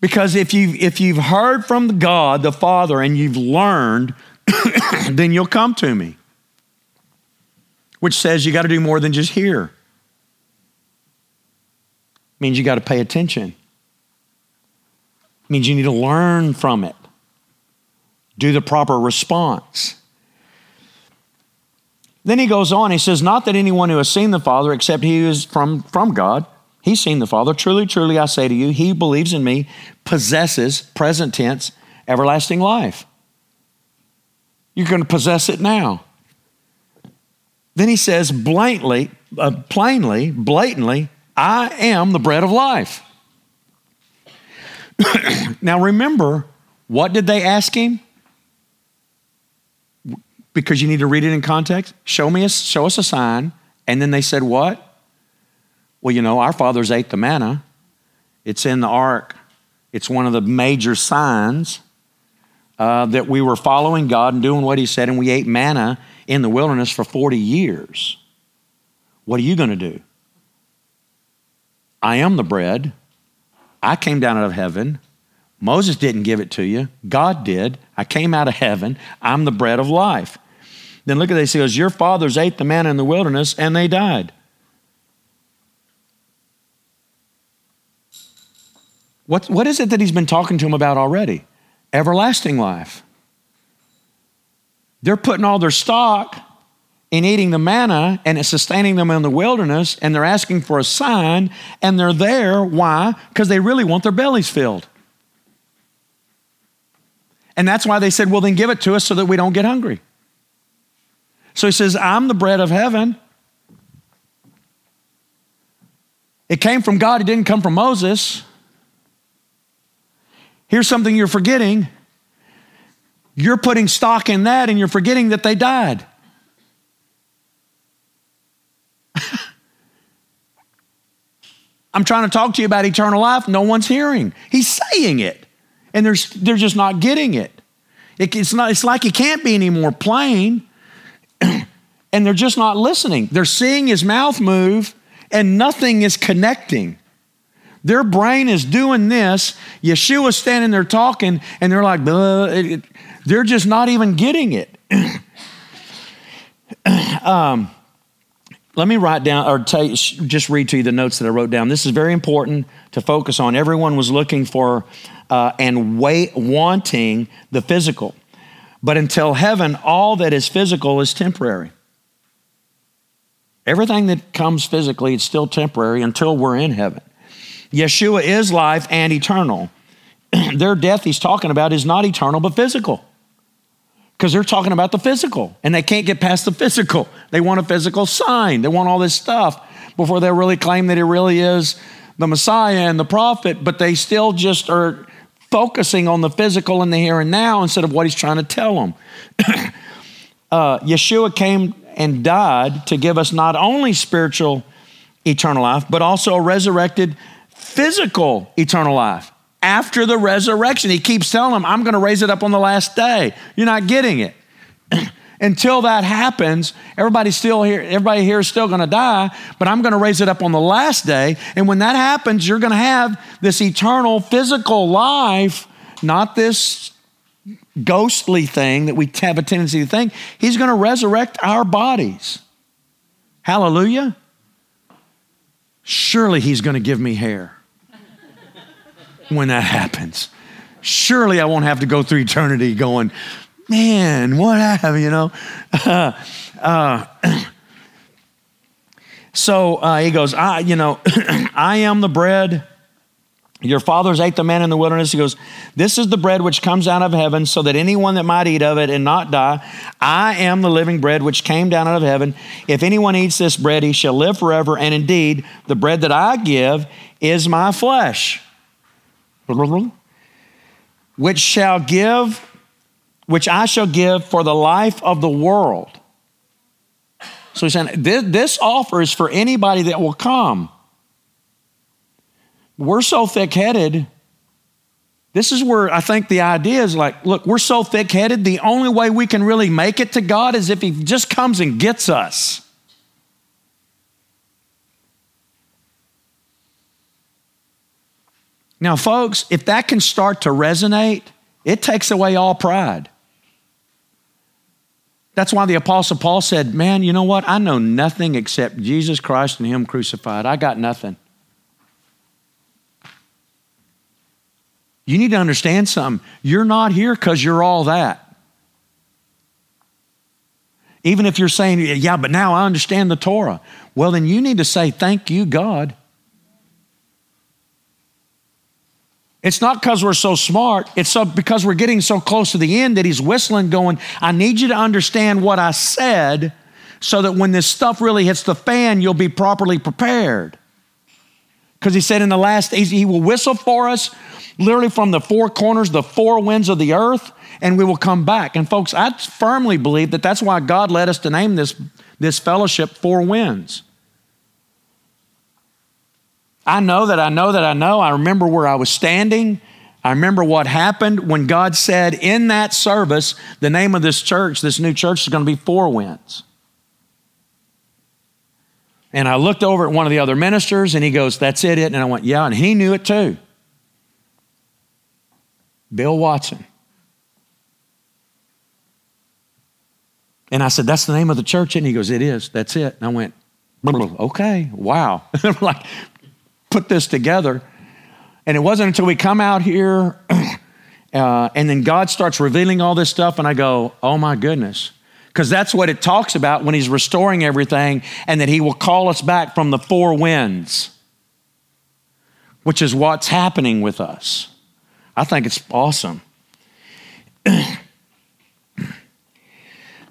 because if you've, if you've heard from God the Father and you've learned, then you'll come to me. Which says you got to do more than just hear. Means you got to pay attention. Means you need to learn from it do the proper response. Then he goes on, he says, Not that anyone who has seen the Father, except he who is from, from God, he's seen the Father. Truly, truly, I say to you, he believes in me, possesses, present tense, everlasting life. You're going to possess it now. Then he says, blatantly, uh, plainly, blatantly, I am the bread of life. now remember, what did they ask him? Because you need to read it in context. Show me a, show us a sign. And then they said, What? Well, you know, our fathers ate the manna. It's in the ark. It's one of the major signs uh, that we were following God and doing what He said, and we ate manna in the wilderness for 40 years. What are you going to do? I am the bread. I came down out of heaven. Moses didn't give it to you, God did. I came out of heaven. I'm the bread of life. Then look at this. He goes, Your fathers ate the manna in the wilderness and they died. What, what is it that he's been talking to them about already? Everlasting life. They're putting all their stock in eating the manna and it's sustaining them in the wilderness, and they're asking for a sign, and they're there. Why? Because they really want their bellies filled. And that's why they said, well, then give it to us so that we don't get hungry. So he says, I'm the bread of heaven. It came from God, it didn't come from Moses. Here's something you're forgetting. You're putting stock in that and you're forgetting that they died. I'm trying to talk to you about eternal life. No one's hearing. He's saying it, and they're, they're just not getting it. it it's, not, it's like he can't be any more plain, and they're just not listening. They're seeing his mouth move, and nothing is connecting. Their brain is doing this. Yeshua's standing there talking, and they're like, they're just not even getting it. um, let me write down or tell, just read to you the notes that I wrote down. This is very important to focus on. Everyone was looking for uh, and wait, wanting the physical. But until heaven, all that is physical is temporary. Everything that comes physically is still temporary until we're in heaven. Yeshua is life and eternal. Their death he's talking about is not eternal but physical because they're talking about the physical and they can't get past the physical. They want a physical sign, they want all this stuff before they really claim that he really is the Messiah and the prophet, but they still just are focusing on the physical and the here and now instead of what he's trying to tell them. uh, Yeshua came and died to give us not only spiritual eternal life, but also a resurrected physical eternal life after the resurrection. He keeps telling them, I'm going to raise it up on the last day. You're not getting it. Until that happens, everybody's still here, everybody here is still to die, but I'm to raise it up on the last day. And when that happens, you're to have this eternal physical life, not this ghostly thing that we have a tendency to think. He's to resurrect our bodies. Hallelujah. Surely he's to give me hair when that happens. Surely I won't have to go through eternity going, man, what happened, you know? Uh, so uh, he goes, I, you know, I am the bread. Your fathers ate the man in the wilderness. He goes, This is the bread which comes out of heaven, so that anyone that might eat of it and not die. I am the living bread which came down out of heaven. If anyone eats this bread, he shall live forever. And indeed, the bread that I give is my flesh which shall give, which I shall give for the life of the world. So he's saying this, this offer is for anybody that will come. We're so thick headed. This is where I think the idea is like, look, we're so thick headed, the only way we can really make it to God is if He just comes and gets us. Now, folks, if that can start to resonate, it takes away all pride. That's why the Apostle Paul said, Man, you know what? I know nothing except Jesus Christ and Him crucified. I got nothing. You need to understand something. You're not here because you're all that. Even if you're saying, Yeah, but now I understand the Torah. Well, then you need to say, Thank you, God. It's not because we're so smart, it's so, because we're getting so close to the end that he's whistling, going, I need you to understand what I said so that when this stuff really hits the fan, you'll be properly prepared. Because he said in the last he will whistle for us literally from the four corners, the four winds of the earth, and we will come back. And folks, I firmly believe that that's why God led us to name this, this fellowship Four Winds. I know that I know that I know. I remember where I was standing. I remember what happened when God said in that service, the name of this church, this new church is going to be Four Winds. And I looked over at one of the other ministers and he goes, That's it, it. And I went, Yeah. And he knew it too. Bill Watson. And I said, That's the name of the church. And he goes, It is. That's it. And I went, Okay, wow. like, put this together. And it wasn't until we come out here uh, and then God starts revealing all this stuff, and I go, oh my goodness. Because that's what it talks about when He's restoring everything, and that He will call us back from the four winds, which is what's happening with us. I think it's awesome.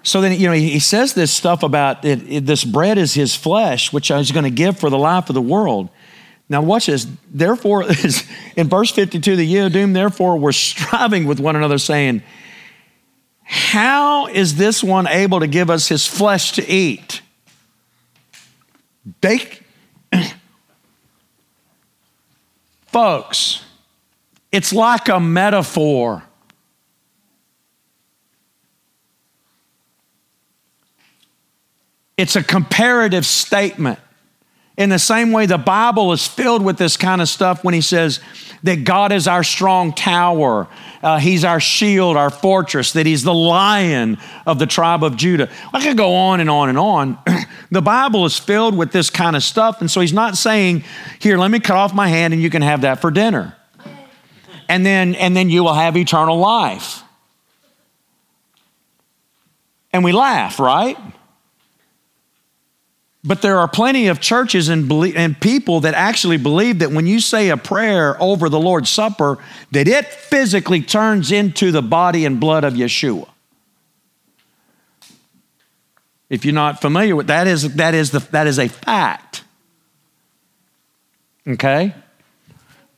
so then, you know, he says this stuff about it, it, this bread is his flesh, which he's going to give for the life of the world. Now, watch this. Therefore, in verse 52, the Yehudim, therefore, were striving with one another, saying, How is this one able to give us his flesh to eat? They, folks, it's like a metaphor. It's a comparative statement. In the same way, the Bible is filled with this kind of stuff when he says that God is our strong tower, uh, He's our shield, our fortress, that He's the lion of the tribe of Judah. I could go on and on and on. the Bible is filled with this kind of stuff, and so He's not saying, Here, let me cut off my hand and you can have that for dinner. And then, and then you will have eternal life. And we laugh, right? But there are plenty of churches and, and people that actually believe that when you say a prayer over the Lord's Supper, that it physically turns into the body and blood of Yeshua. If you're not familiar with that, is that is the, that is a fact. Okay,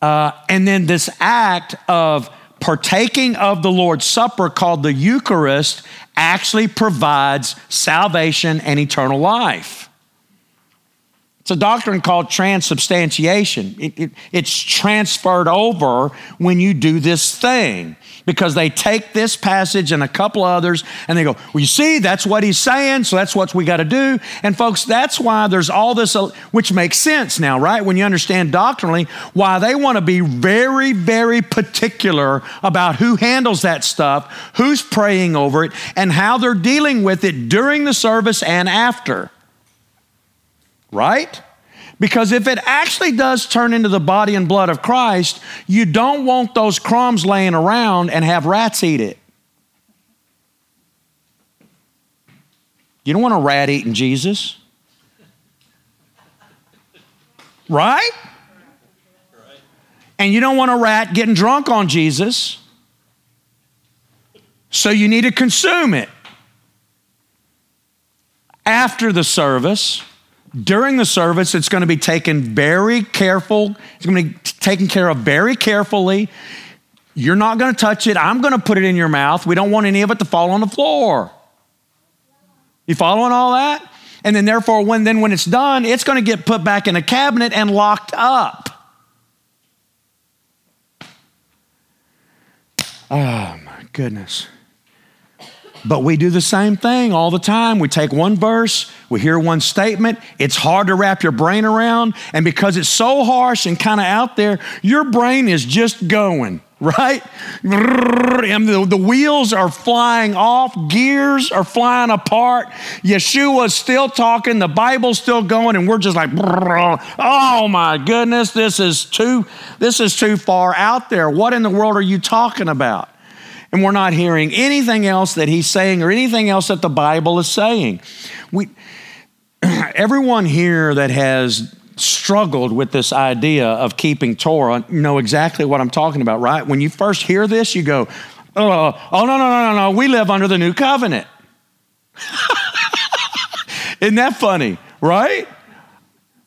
uh, and then this act of partaking of the Lord's Supper, called the Eucharist, actually provides salvation and eternal life. It's a doctrine called transubstantiation. It, it, it's transferred over when you do this thing because they take this passage and a couple others and they go, Well, you see, that's what he's saying, so that's what we got to do. And folks, that's why there's all this, uh, which makes sense now, right? When you understand doctrinally, why they want to be very, very particular about who handles that stuff, who's praying over it, and how they're dealing with it during the service and after right? Because if it actually does turn into the body and blood of Christ, you don't want those crumbs laying around and have rats eat it. You don't want a rat eating Jesus. Right? And you don't want a rat getting drunk on Jesus. So you need to consume it. After the service, during the service, it's going to be taken very careful. It's going to be taken care of very carefully. You're not going to touch it. I'm going to put it in your mouth. We don't want any of it to fall on the floor. You following all that? And then therefore, when then when it's done, it's going to get put back in a cabinet and locked up. Oh my goodness. But we do the same thing all the time. We take one verse, we hear one statement, it's hard to wrap your brain around, and because it's so harsh and kind of out there, your brain is just going, right? And the, the wheels are flying off, gears are flying apart. Yeshua's still talking, the Bible's still going, and we're just like, oh my goodness, this is too, this is too far out there. What in the world are you talking about? And we're not hearing anything else that he's saying or anything else that the Bible is saying. We, everyone here that has struggled with this idea of keeping Torah know exactly what I'm talking about, right? When you first hear this, you go, oh, oh no, no, no, no, no, we live under the new covenant. Isn't that funny, right?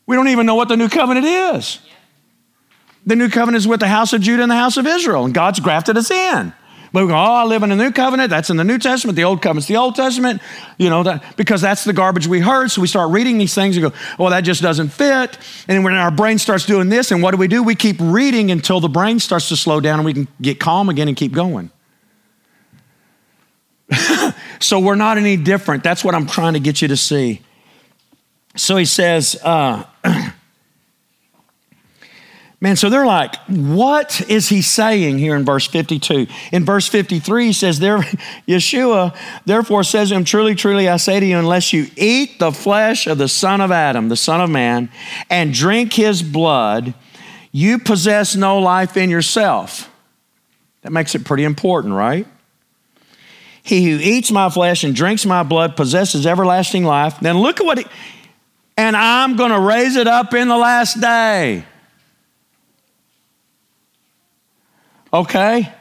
We don't even know what the new covenant is. The new covenant is with the house of Judah and the house of Israel, and God's grafted us in. But we go, oh, I live in the new covenant. That's in the New Testament. The old covenant's the Old Testament. You know, that, because that's the garbage we heard. So we start reading these things and go, well, that just doesn't fit. And when our brain starts doing this, and what do we do? We keep reading until the brain starts to slow down and we can get calm again and keep going. so we're not any different. That's what I'm trying to get you to see. So he says, uh, Man, so they're like, what is he saying here in verse 52? In verse 53, he says, there, Yeshua therefore says to him, Truly, truly, I say to you, unless you eat the flesh of the Son of Adam, the Son of Man, and drink his blood, you possess no life in yourself. That makes it pretty important, right? He who eats my flesh and drinks my blood possesses everlasting life. Then look at what he, and I'm going to raise it up in the last day. Okay?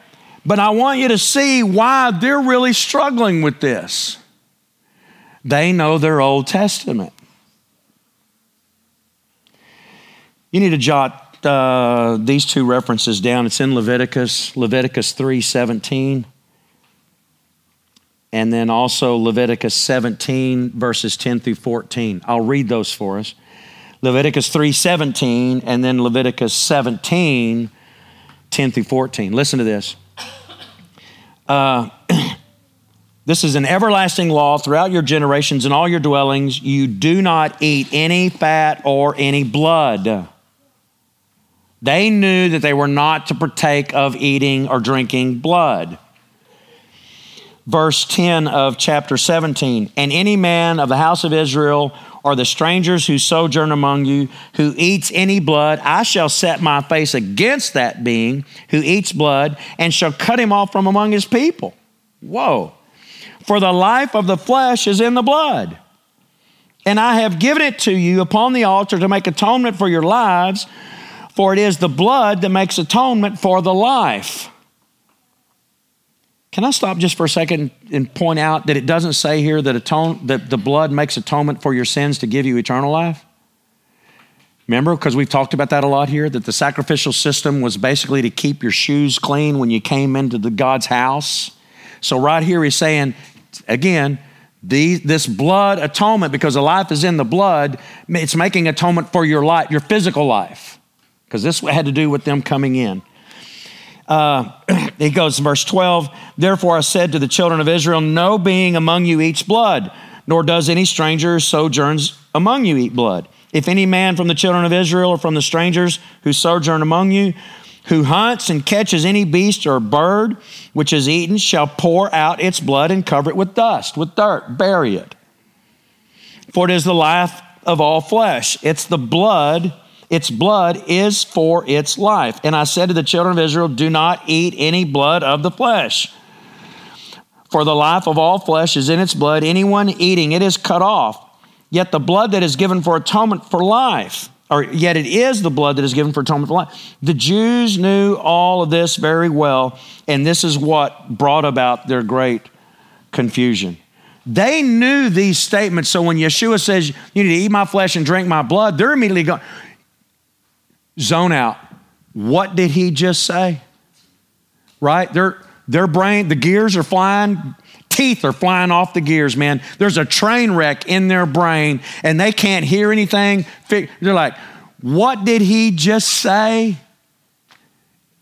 But I want you to see why they're really struggling with this. They know their Old Testament. You need to jot uh, these two references down. It's in Leviticus, Leviticus 3 17 and then also Leviticus 17, verses 10 through 14. I'll read those for us. Leviticus 3 17, and then Leviticus 17, 10 through 14. Listen to this. Uh, this is an everlasting law throughout your generations and all your dwellings. You do not eat any fat or any blood. They knew that they were not to partake of eating or drinking blood verse 10 of chapter 17. And any man of the house of Israel or the strangers who sojourn among you who eats any blood, I shall set my face against that being who eats blood and shall cut him off from among his people. Whoa. For the life of the flesh is in the blood. And I have given it to you upon the altar to make atonement for your lives, for it is the blood that makes atonement for the life. Can I stop just for a second and point out that it doesn't say here that, atone, that the blood makes atonement for your sins to give you eternal life? Remember, because we've talked about that a lot here, that the sacrificial system was basically to keep your shoes clean when you came into the God's house. So right here he's saying, again, the, this blood atonement, because the life is in the blood, it's making atonement for your life, your physical life, because this had to do with them coming in. Uh, goes, verse 12, Therefore I said to the children of Israel, No being among you eats blood, nor does any stranger sojourns among you eat blood. If any man from the children of Israel or from the strangers who sojourn among you, who hunts and catches any beast or bird which is eaten, shall pour out its blood and cover it with dust, with dirt, bury it. For it is the life of all flesh. It's the blood its blood is for its life. And I said to the children of Israel, Do not eat any blood of the flesh. For the life of all flesh is in its blood. Anyone eating it is cut off. Yet the blood that is given for atonement for life, or yet it is the blood that is given for atonement for life. The Jews knew all of this very well, and this is what brought about their great confusion. They knew these statements, so when Yeshua says, You need to eat my flesh and drink my blood, they're immediately going, zone out. What did he just say? Right? Their, their brain, the gears are flying, teeth are flying off the gears, man. There's a train wreck in their brain and they can't hear anything. They're like, what did he just say?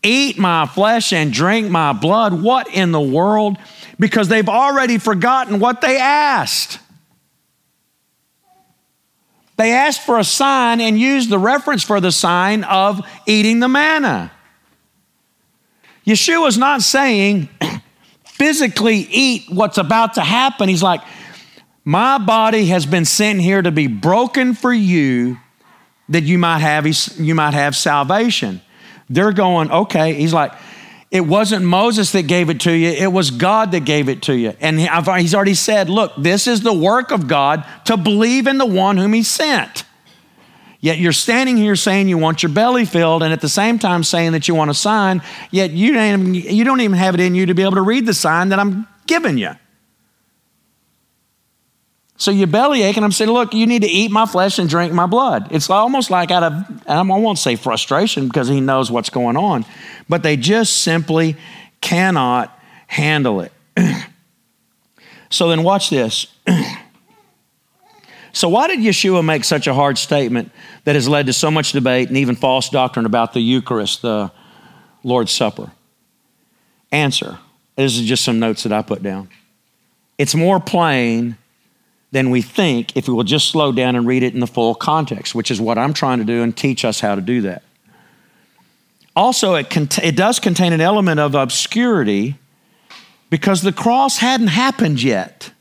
Eat my flesh and drink my blood. What in the world? Because they've already forgotten what they asked. They asked for a sign and used the reference for the sign of eating the manna. Yeshua Yeshua's not saying physically eat what's about to happen. He's like, my body has been sent here to be broken for you that you might have, you might have salvation. They're going, okay. He's like, it wasn't Moses that gave it to you, it was God that gave it to you. And he's already said, look, this is the work of God to believe in the one whom he sent. Yet you're standing here saying you want your belly filled, and at the same time saying that you want a sign, yet you don't, even, you don't even have it in you to be able to read the sign that I'm giving you. So you belly ache, and I'm saying, look, you need to eat my flesh and drink my blood. It's almost like out of, I won't say frustration because he knows what's going on, but they just simply cannot handle it. so then watch this. so why did Yeshua make such a hard statement that has led to so much debate and even false doctrine about the Eucharist, the Lord's Supper? Answer. This is just some notes that I put down. It's more plain than we think if we will just slow down and read it in the full context, which is what I'm trying to do and teach us how to do that. Also, it, cont- it does contain an element of obscurity because the cross hadn't happened yet.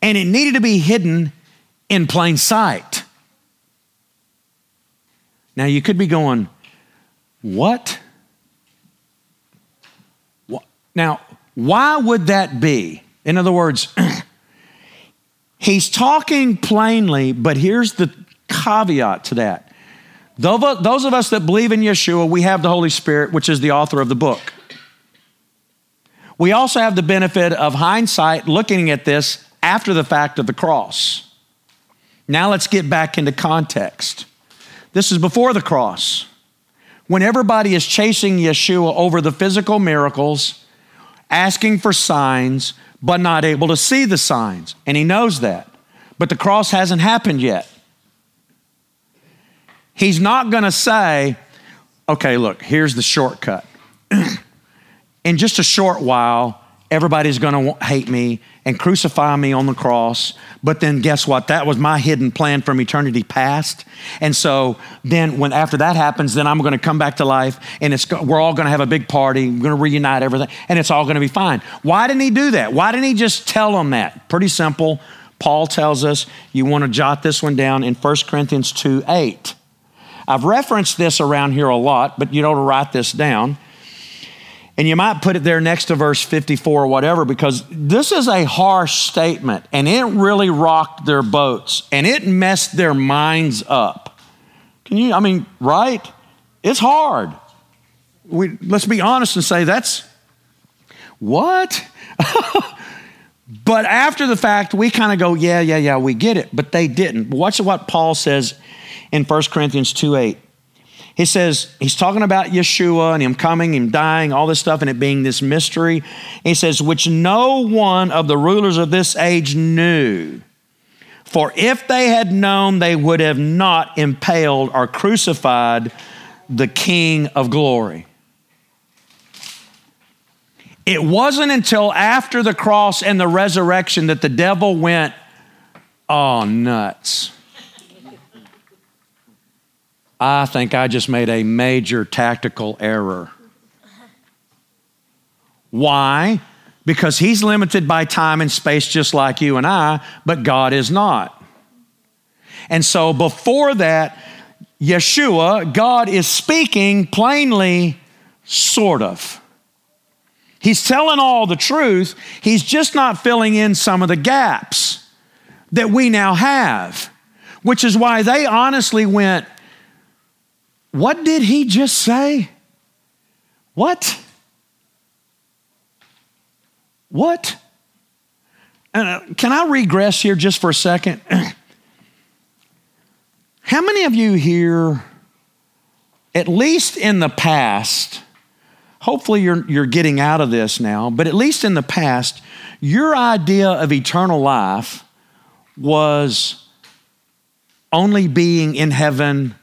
And it needed to be hidden in plain sight. Now, you could be going, What? Now, why would that be? In other words, He's talking plainly, but here's the caveat to that. Those of us that believe in Yeshua, we have the Holy Spirit, which is the author of the book. We also have the benefit of hindsight looking at this after the fact of the cross. Now let's get back into context. This is before the cross. When everybody is chasing Yeshua over the physical miracles, asking for signs, but not able to see the signs. And he knows that. But the cross hasn't happened yet. He's not going to say, okay, look, here's the shortcut. In just a short while, everybody's going to hate me and crucify me on the cross. But then guess what? That was my hidden plan from eternity past. And so then when after that happens, then I'm going to come back to life and it's we're all going to have a big party. We're going to reunite everything and it's all going to be fine. Why didn't he do that? Why didn't he just tell them that? Pretty simple. Paul tells us you want to jot this one down in 1 Corinthians 2 8. I've referenced this around here a lot, but you know to write this down. And you might put it there next to verse 54 or whatever, because this is a harsh statement and it really rocked their boats and it messed their minds up. Can you, I mean, right? It's hard. We, let's be honest and say that's what? but after the fact, we kind of go, yeah, yeah, yeah, we get it. But they didn't. Watch what Paul says in 1 Corinthians 2 8. He says, he's talking about Yeshua and him coming, him dying, all this stuff, and it being this mystery. He says, which no one of the rulers of this age knew. For if they had known, they would have not impaled or crucified the King of glory. It wasn't until after the cross and the resurrection that the devil went, oh, nuts. I think I just made a major tactical error. Why? Because he's limited by time and space just like you and I, but God is not. And so before that, Yeshua, God is speaking plainly, sort of. He's telling all the truth, he's just not filling in some of the gaps that we now have, which is why they honestly went, what did he just say? What? What? Uh, can I regress here just for a second? How many of you here, at least in the past, hopefully you're, you're getting out of this now, but at least in the past, your idea of eternal life was only being in heaven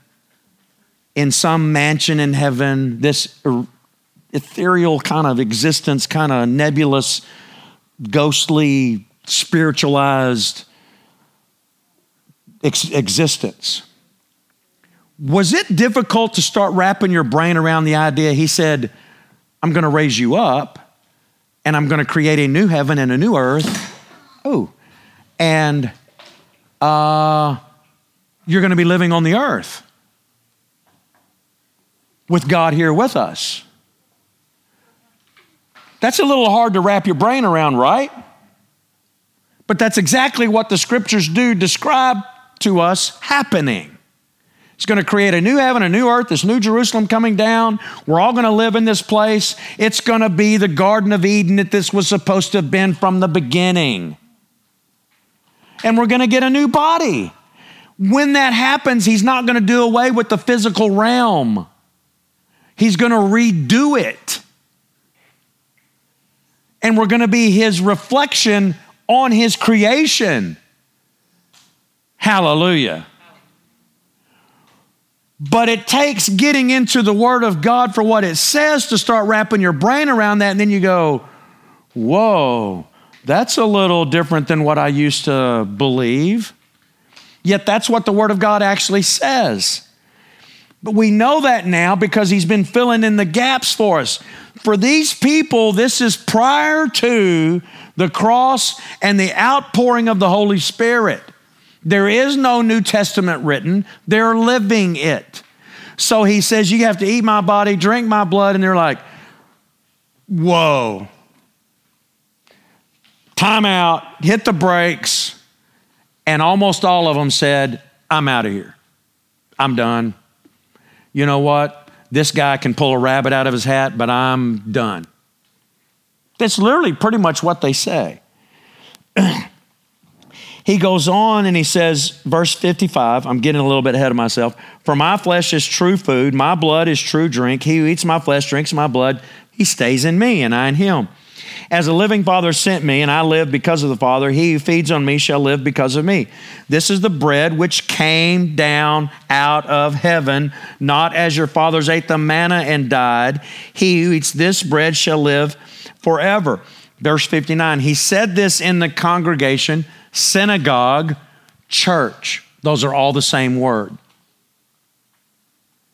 in some mansion in heaven, this er, ethereal kind of existence, kind of nebulous, ghostly, spiritualized ex- existence. Was it difficult to start wrapping your brain around the idea? He said, I'm going to raise you up and I'm going to create a new heaven and a new earth. Oh, and uh, you're going to be living on the earth with God here with us. That's a little hard to wrap your brain around, right? But that's exactly what the scriptures do describe to us happening. It's going to create a new heaven, a new earth, this new Jerusalem coming down. We're all going to live in this place. It's going to be the Garden of Eden that this was supposed to have been from the beginning. And we're going to get a new body. When that happens, He's not going to do away with the physical realm. He's going to redo it. And we're going to be his reflection on his creation. Hallelujah. But it takes getting into the Word of God for what it says to start wrapping your brain around that. And then you go, whoa, that's a little different than what I used to believe. Yet that's what the Word of God actually says. But we know that now because he's been filling in the gaps for us. For these people, this is prior to the cross and the outpouring of the Holy Spirit. There is no New Testament written, they're living it. So he says, You have to eat my body, drink my blood. And they're like, Whoa. Time out, hit the brakes. And almost all of them said, I'm out of here. I'm done you know what? This guy can pull a rabbit out of his hat, but I'm done. That's literally pretty much what they say. he goes on and he says, verse 55, I'm getting a little bit ahead of myself. For my flesh is true food, my blood is true drink. He who eats my flesh, drinks my blood, he stays in me, and I in him. As a living Father sent me, and I live because of the Father, he who feeds on me shall live because of me. This is the bread which came down out of heaven, not as your fathers ate the manna and died. He who eats this bread shall live forever. Verse 59 He said this in the congregation, synagogue, church. Those are all the same word.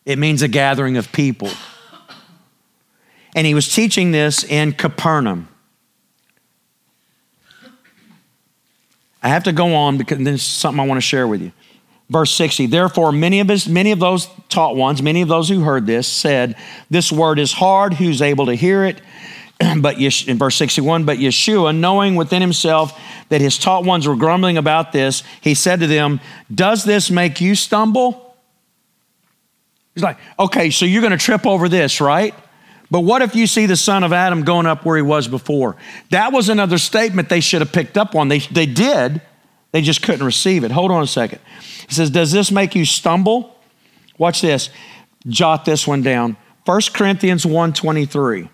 It means a gathering of people. And he was teaching this in Capernaum. I have to go on because there's something I want to share with you. Verse 60, therefore, many of, his, many of those taught ones, many of those who heard this said, This word is hard, who's able to hear it? but in verse 61, but Yeshua, knowing within himself that his taught ones were grumbling about this, he said to them, Does this make you stumble? He's like, Okay, so you're going to trip over this, right? But what if you see the son of Adam going up where he was before? That was another statement they should have picked up on. They, they did, they just couldn't receive it. Hold on a second. He says, Does this make you stumble? Watch this. Jot this one down. 1 Corinthians 1.23.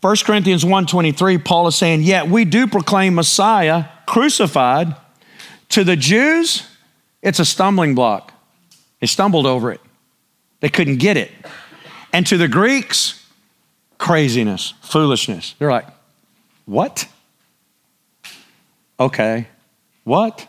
1 Corinthians 1.23, Paul is saying, Yet we do proclaim Messiah crucified. To the Jews, it's a stumbling block. They stumbled over it. They couldn't get it. And to the Greeks, craziness, foolishness. They're like, what? Okay, what?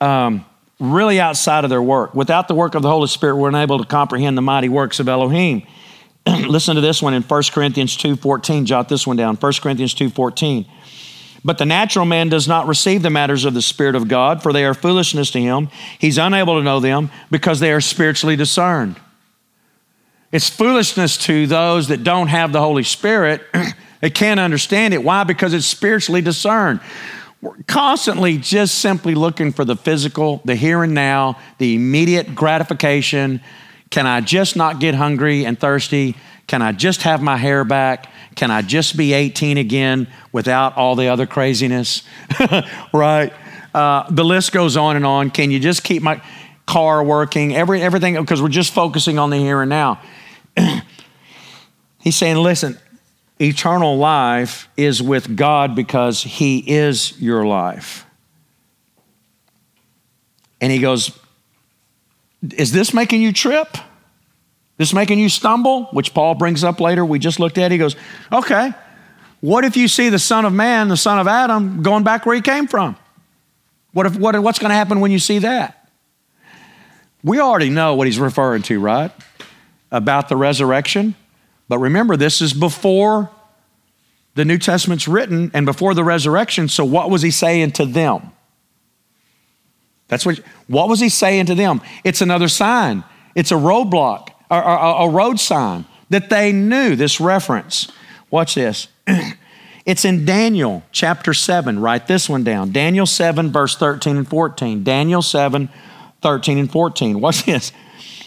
Um, really outside of their work. Without the work of the Holy Spirit, we're unable to comprehend the mighty works of Elohim. Listen to this one in 1 Corinthians 2.14. Jot this one down. 1 Corinthians 2.14. But the natural man does not receive the matters of the Spirit of God, for they are foolishness to him. He's unable to know them because they are spiritually discerned. It's foolishness to those that don't have the Holy Spirit. they can't understand it. Why? Because it's spiritually discerned. We're constantly just simply looking for the physical, the here and now, the immediate gratification. Can I just not get hungry and thirsty? Can I just have my hair back? Can I just be 18 again without all the other craziness? right? Uh, the list goes on and on. Can you just keep my car working? Every, everything, because we're just focusing on the here and now. He's saying, listen, eternal life is with God because He is your life. And he goes, Is this making you trip? This making you stumble? Which Paul brings up later. We just looked at. He goes, Okay, what if you see the Son of Man, the Son of Adam, going back where he came from? What if, what, what's going to happen when you see that? We already know what he's referring to, right? About the resurrection. But remember, this is before the New Testament's written and before the resurrection. So, what was he saying to them? That's what, what was he saying to them? It's another sign, it's a roadblock, a, a, a road sign that they knew this reference. Watch this. It's in Daniel chapter 7. Write this one down. Daniel 7, verse 13 and 14. Daniel 7, 13 and 14. Watch this.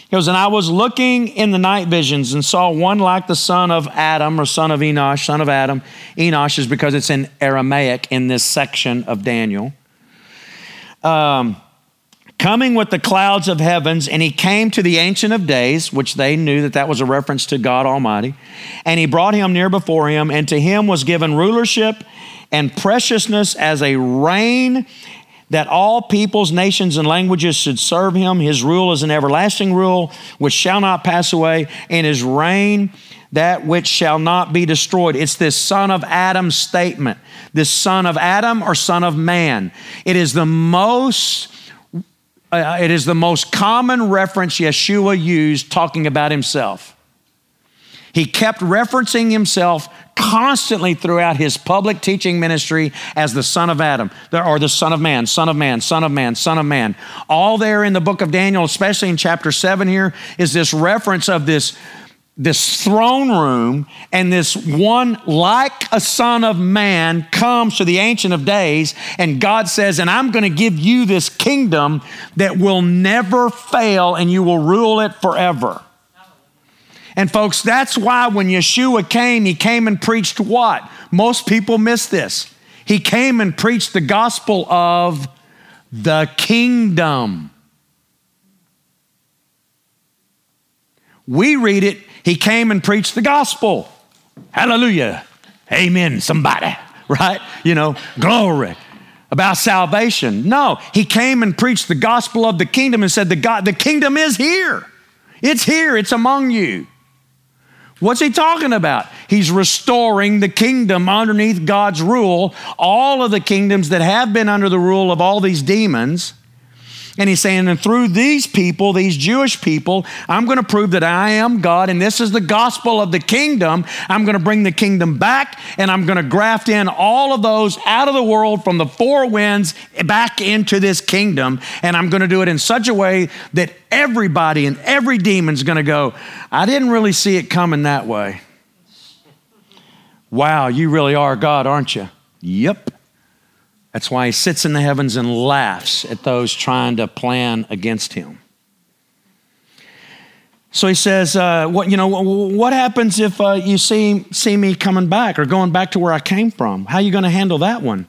He goes, And I was looking in the night visions and saw one like the son of Adam or son of Enosh, son of Adam. Enosh is because it's in Aramaic in this section of Daniel. Um, coming with the clouds of heavens, and he came to the Ancient of Days, which they knew that that was a reference to God Almighty. And he brought him near before him, and to him was given rulership and preciousness as a reign that all peoples, nations, and languages should serve him. His rule is an everlasting rule which shall not pass away, and his reign that which shall not be destroyed. It's this son of Adam statement. This son of Adam or son of man. It is the most uh, it is the most common reference Yeshua used talking about himself. He kept referencing himself constantly throughout his public teaching ministry as the Son of Adam, or the Son of Man, Son of Man, Son of Man, Son of Man. All there in the book of Daniel, especially in chapter 7 here, is this reference of this, this throne room and this one like a Son of Man comes to the Ancient of Days, and God says, And I'm going to give you this kingdom that will never fail, and you will rule it forever. And folks, that's why when Yeshua came, he came and preached what? Most people miss this. He came and preached the gospel of the kingdom. We read it, he came and preached the gospel. Hallelujah. Amen, somebody, right? You know, glory about salvation. No, he came and preached the gospel of the kingdom and said, the, God, the kingdom is here. It's here, it's among you. What's he talking about? He's restoring the kingdom underneath God's rule, all of the kingdoms that have been under the rule of all these demons. And he's saying, and through these people, these Jewish people, I'm going to prove that I am God, and this is the gospel of the kingdom. I'm going to bring the kingdom back, and I'm going to graft in all of those out of the world from the four winds back into this kingdom. And I'm going to do it in such a way that everybody and every demon's going to go, I didn't really see it coming that way. Wow, you really are God, aren't you? Yep. That's why he sits in the heavens and laughs at those trying to plan against him. So he says, uh, "What you know? What happens if uh, you see see me coming back or going back to where I came from? How are you going to handle that one?"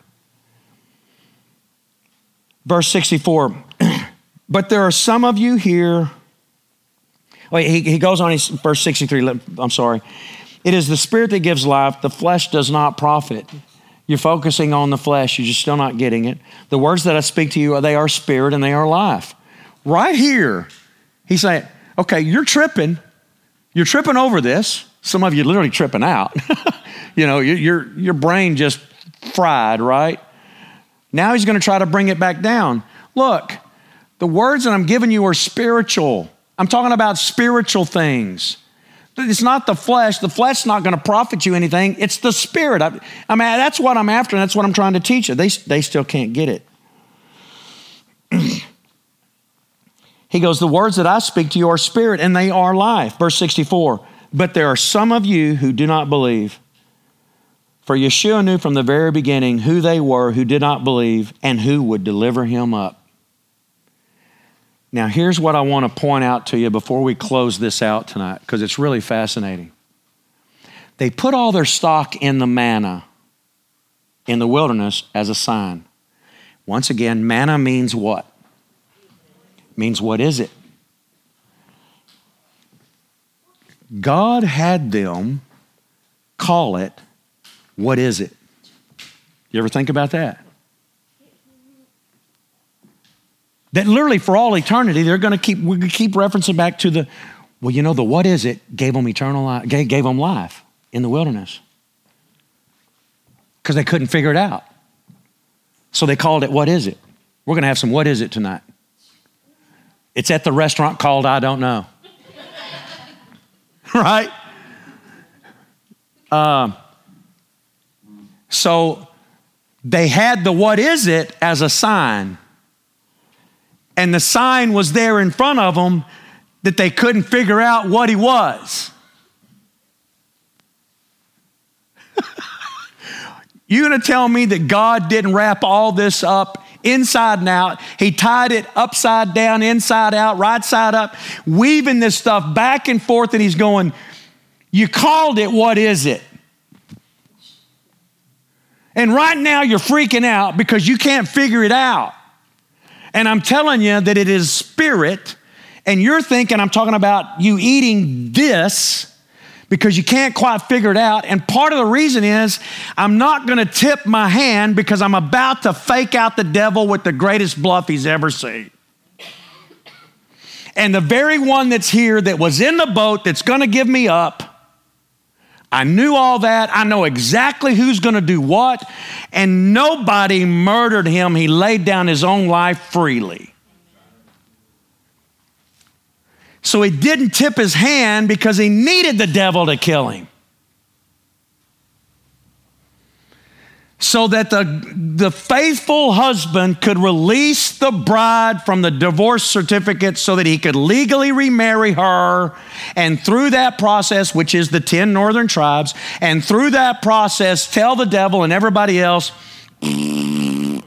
Verse sixty-four. but there are some of you here. Wait, he, he goes on. He's, verse sixty-three. I'm sorry. It is the spirit that gives life. The flesh does not profit. You're focusing on the flesh, you're just still not getting it. The words that I speak to you, they are spirit and they are life. Right here, he's saying, okay, you're tripping. You're tripping over this. Some of you literally tripping out. you know, your, your, your brain just fried, right? Now he's going to try to bring it back down. Look, the words that I'm giving you are spiritual. I'm talking about spiritual things. It's not the flesh. The flesh's not going to profit you anything. It's the spirit. I, I mean, that's what I'm after, and that's what I'm trying to teach you. They, they still can't get it. he goes, The words that I speak to you are spirit, and they are life. Verse 64 But there are some of you who do not believe. For Yeshua knew from the very beginning who they were who did not believe and who would deliver him up. Now, here's what I want to point out to you before we close this out tonight, because it's really fascinating. They put all their stock in the manna in the wilderness as a sign. Once again, manna means what? means what is it? God had them call it, what is it? You ever think about that? That literally for all eternity, they're going to keep, we keep referencing back to the, well, you know, the what is it gave them eternal life, gave, gave them life in the wilderness. Because they couldn't figure it out. So they called it, what is it? We're going to have some what is it tonight. It's at the restaurant called I Don't Know. right? Um, so they had the what is it as a sign and the sign was there in front of them that they couldn't figure out what he was. you going to tell me that God didn't wrap all this up inside and out? He tied it upside down, inside out, right side up, weaving this stuff back and forth, and he's going, You called it, what is it? And right now you're freaking out because you can't figure it out. And I'm telling you that it is spirit, and you're thinking I'm talking about you eating this because you can't quite figure it out. And part of the reason is I'm not going to tip my hand because I'm about to fake out the devil with the greatest bluff he's ever seen. And the very one that's here that was in the boat that's going to give me up I knew all that. I know exactly who's going to do what. And nobody murdered him. He laid down his own life freely. So he didn't tip his hand because he needed the devil to kill him. So that the, the faithful husband could release the bride from the divorce certificate so that he could legally remarry her. And through that process, which is the 10 northern tribes, and through that process, tell the devil and everybody else, you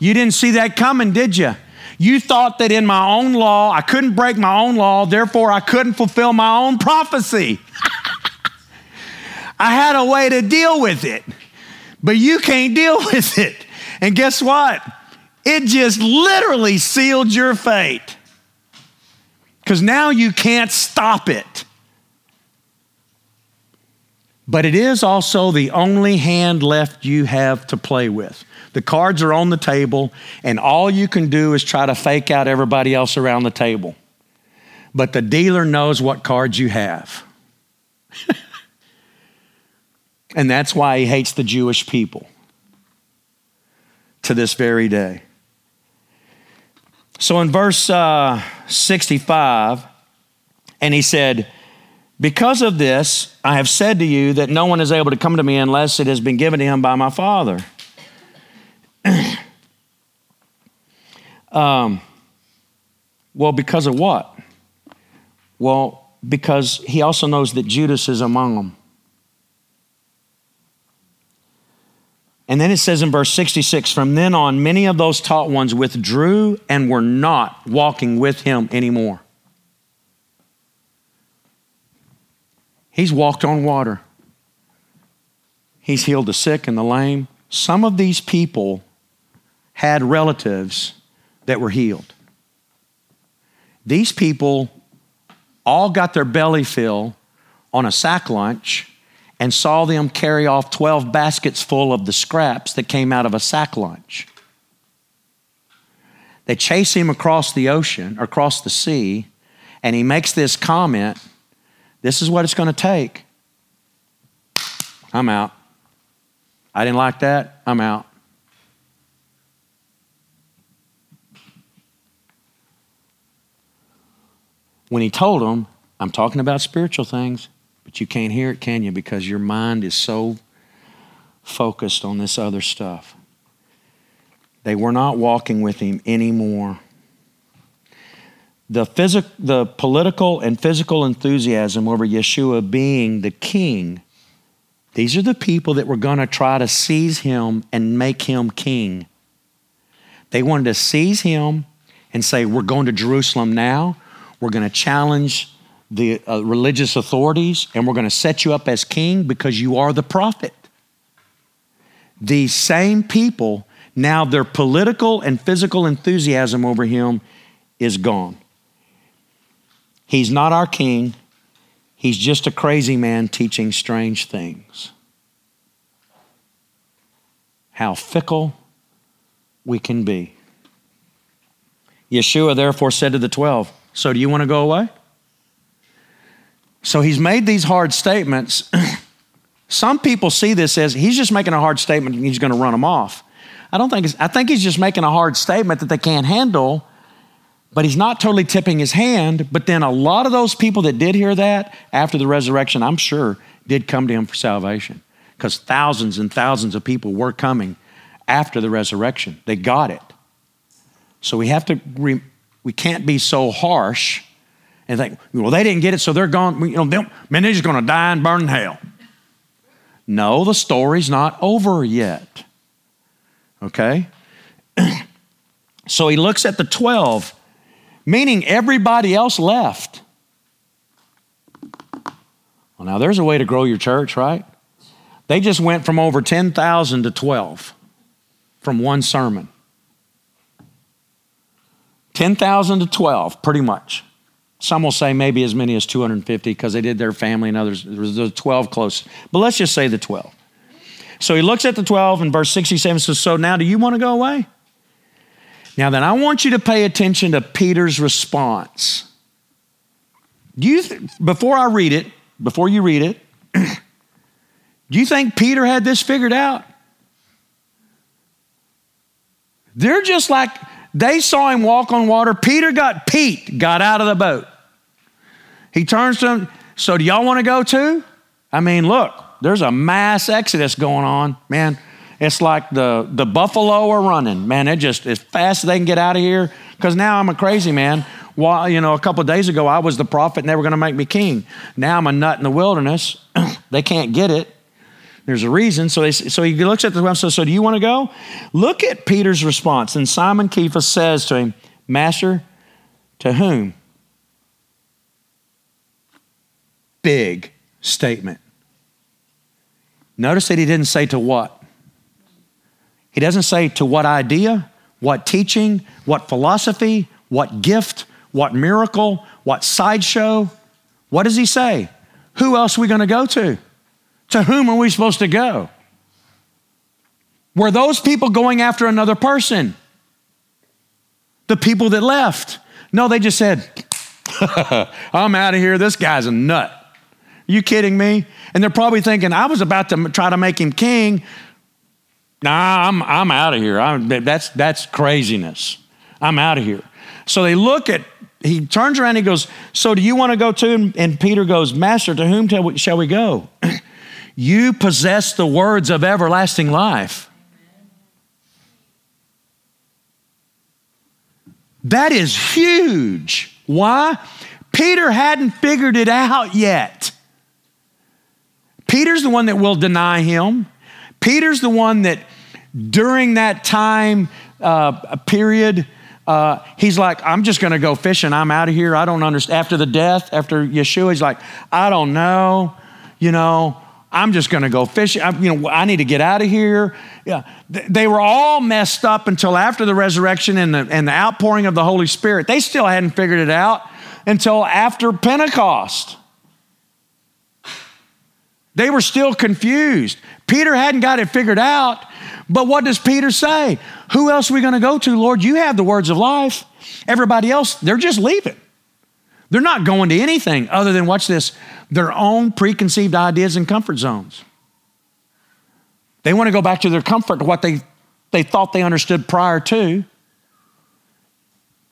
didn't see that coming, did you? You thought that in my own law, I couldn't break my own law, therefore I couldn't fulfill my own prophecy. I had a way to deal with it. But you can't deal with it. And guess what? It just literally sealed your fate. Because now you can't stop it. But it is also the only hand left you have to play with. The cards are on the table, and all you can do is try to fake out everybody else around the table. But the dealer knows what cards you have. and that's why he hates the Jewish people to this very day. So in verse uh, 65, and he said, Because of this, I have said to you that no one is able to come to me unless it has been given to him by my Father. um, well, because of what? Well, because he also knows that Judas is among them. And then it says in verse 66 From then on, many of those taught ones withdrew and were not walking with him anymore. He's walked on water, he's healed the sick and the lame. Some of these people had relatives that were healed. These people all got their belly fill on a sack lunch and saw them carry off 12 baskets full of the scraps that came out of a sack lunch. They chase him across the ocean, across the sea, and he makes this comment this is what it's going to take. I'm out. I didn't like that. I'm out. when he told them, I'm talking about spiritual things, but you can't hear it, can you? Because your mind is so focused on this other stuff. They were not walking with him anymore. The, phys- the political and physical enthusiasm over Yeshua being the king, these are the people that were going to try to seize him and make him king. They wanted to seize him and say, We're going to Jerusalem now. We're going to challenge the uh, religious authorities and we're going to set you up as king because you are the prophet. These same people, now their political and physical enthusiasm over him is gone. He's not our king, he's just a crazy man teaching strange things. How fickle we can be. Yeshua therefore said to the twelve, so, do you want to go away? So, he's made these hard statements. Some people see this as he's just making a hard statement and he's going to run them off. I don't think I think he's just making a hard statement that they can't handle, but he's not totally tipping his hand. But then a lot of those people that did hear that after the resurrection, I'm sure, did come to him for salvation because thousands and thousands of people were coming after the resurrection. They got it. So we have to re- we can't be so harsh and think, well, they didn't get it, so they're gone. You know, man, they're just going to die and burn in hell. No, the story's not over yet. Okay? so he looks at the 12, meaning everybody else left. Well, now there's a way to grow your church, right? They just went from over 10,000 to 12 from one sermon. 10,000 to 12, pretty much. Some will say maybe as many as 250 because they did their family and others. There was the 12 close. But let's just say the 12. So he looks at the 12 in verse 67 says, So now do you want to go away? Now then, I want you to pay attention to Peter's response. Do you th- before I read it, before you read it, do you think Peter had this figured out? They're just like they saw him walk on water. Peter got Pete, got out of the boat. He turns to them, So do y'all want to go too? I mean, look, there's a mass exodus going on. Man, it's like the, the buffalo are running. Man, they just as fast as they can get out of here. Because now I'm a crazy man. While, you know, a couple days ago, I was the prophet and they were going to make me king. Now I'm a nut in the wilderness. they can't get it. There's a reason. So, they, so he looks at the web says, So do you want to go? Look at Peter's response. And Simon Kepha says to him, Master, to whom? Big statement. Notice that he didn't say to what. He doesn't say to what idea, what teaching, what philosophy, what gift, what miracle, what sideshow. What does he say? Who else are we going to go to? To whom are we supposed to go? Were those people going after another person? The people that left? No, they just said, I'm out of here. This guy's a nut. You kidding me? And they're probably thinking, I was about to try to make him king. Nah, I'm, I'm out of here. I'm, that's, that's craziness. I'm out of here. So they look at, he turns around he goes, So do you want to go too? And Peter goes, Master, to whom shall we go? you possess the words of everlasting life. That is huge. Why? Peter hadn't figured it out yet. Peter's the one that will deny him. Peter's the one that during that time uh, period, uh, he's like, I'm just going to go fishing. I'm out of here. I don't understand. After the death, after Yeshua, he's like, I don't know. You know, I'm just going to go fishing. I, you know, I need to get out of here. Yeah, they were all messed up until after the resurrection and the, and the outpouring of the Holy Spirit. They still hadn't figured it out until after Pentecost. They were still confused. Peter hadn't got it figured out. But what does Peter say? Who else are we going to go to, Lord? You have the words of life. Everybody else, they're just leaving. They're not going to anything other than, watch this, their own preconceived ideas and comfort zones. They want to go back to their comfort, what they, they thought they understood prior to.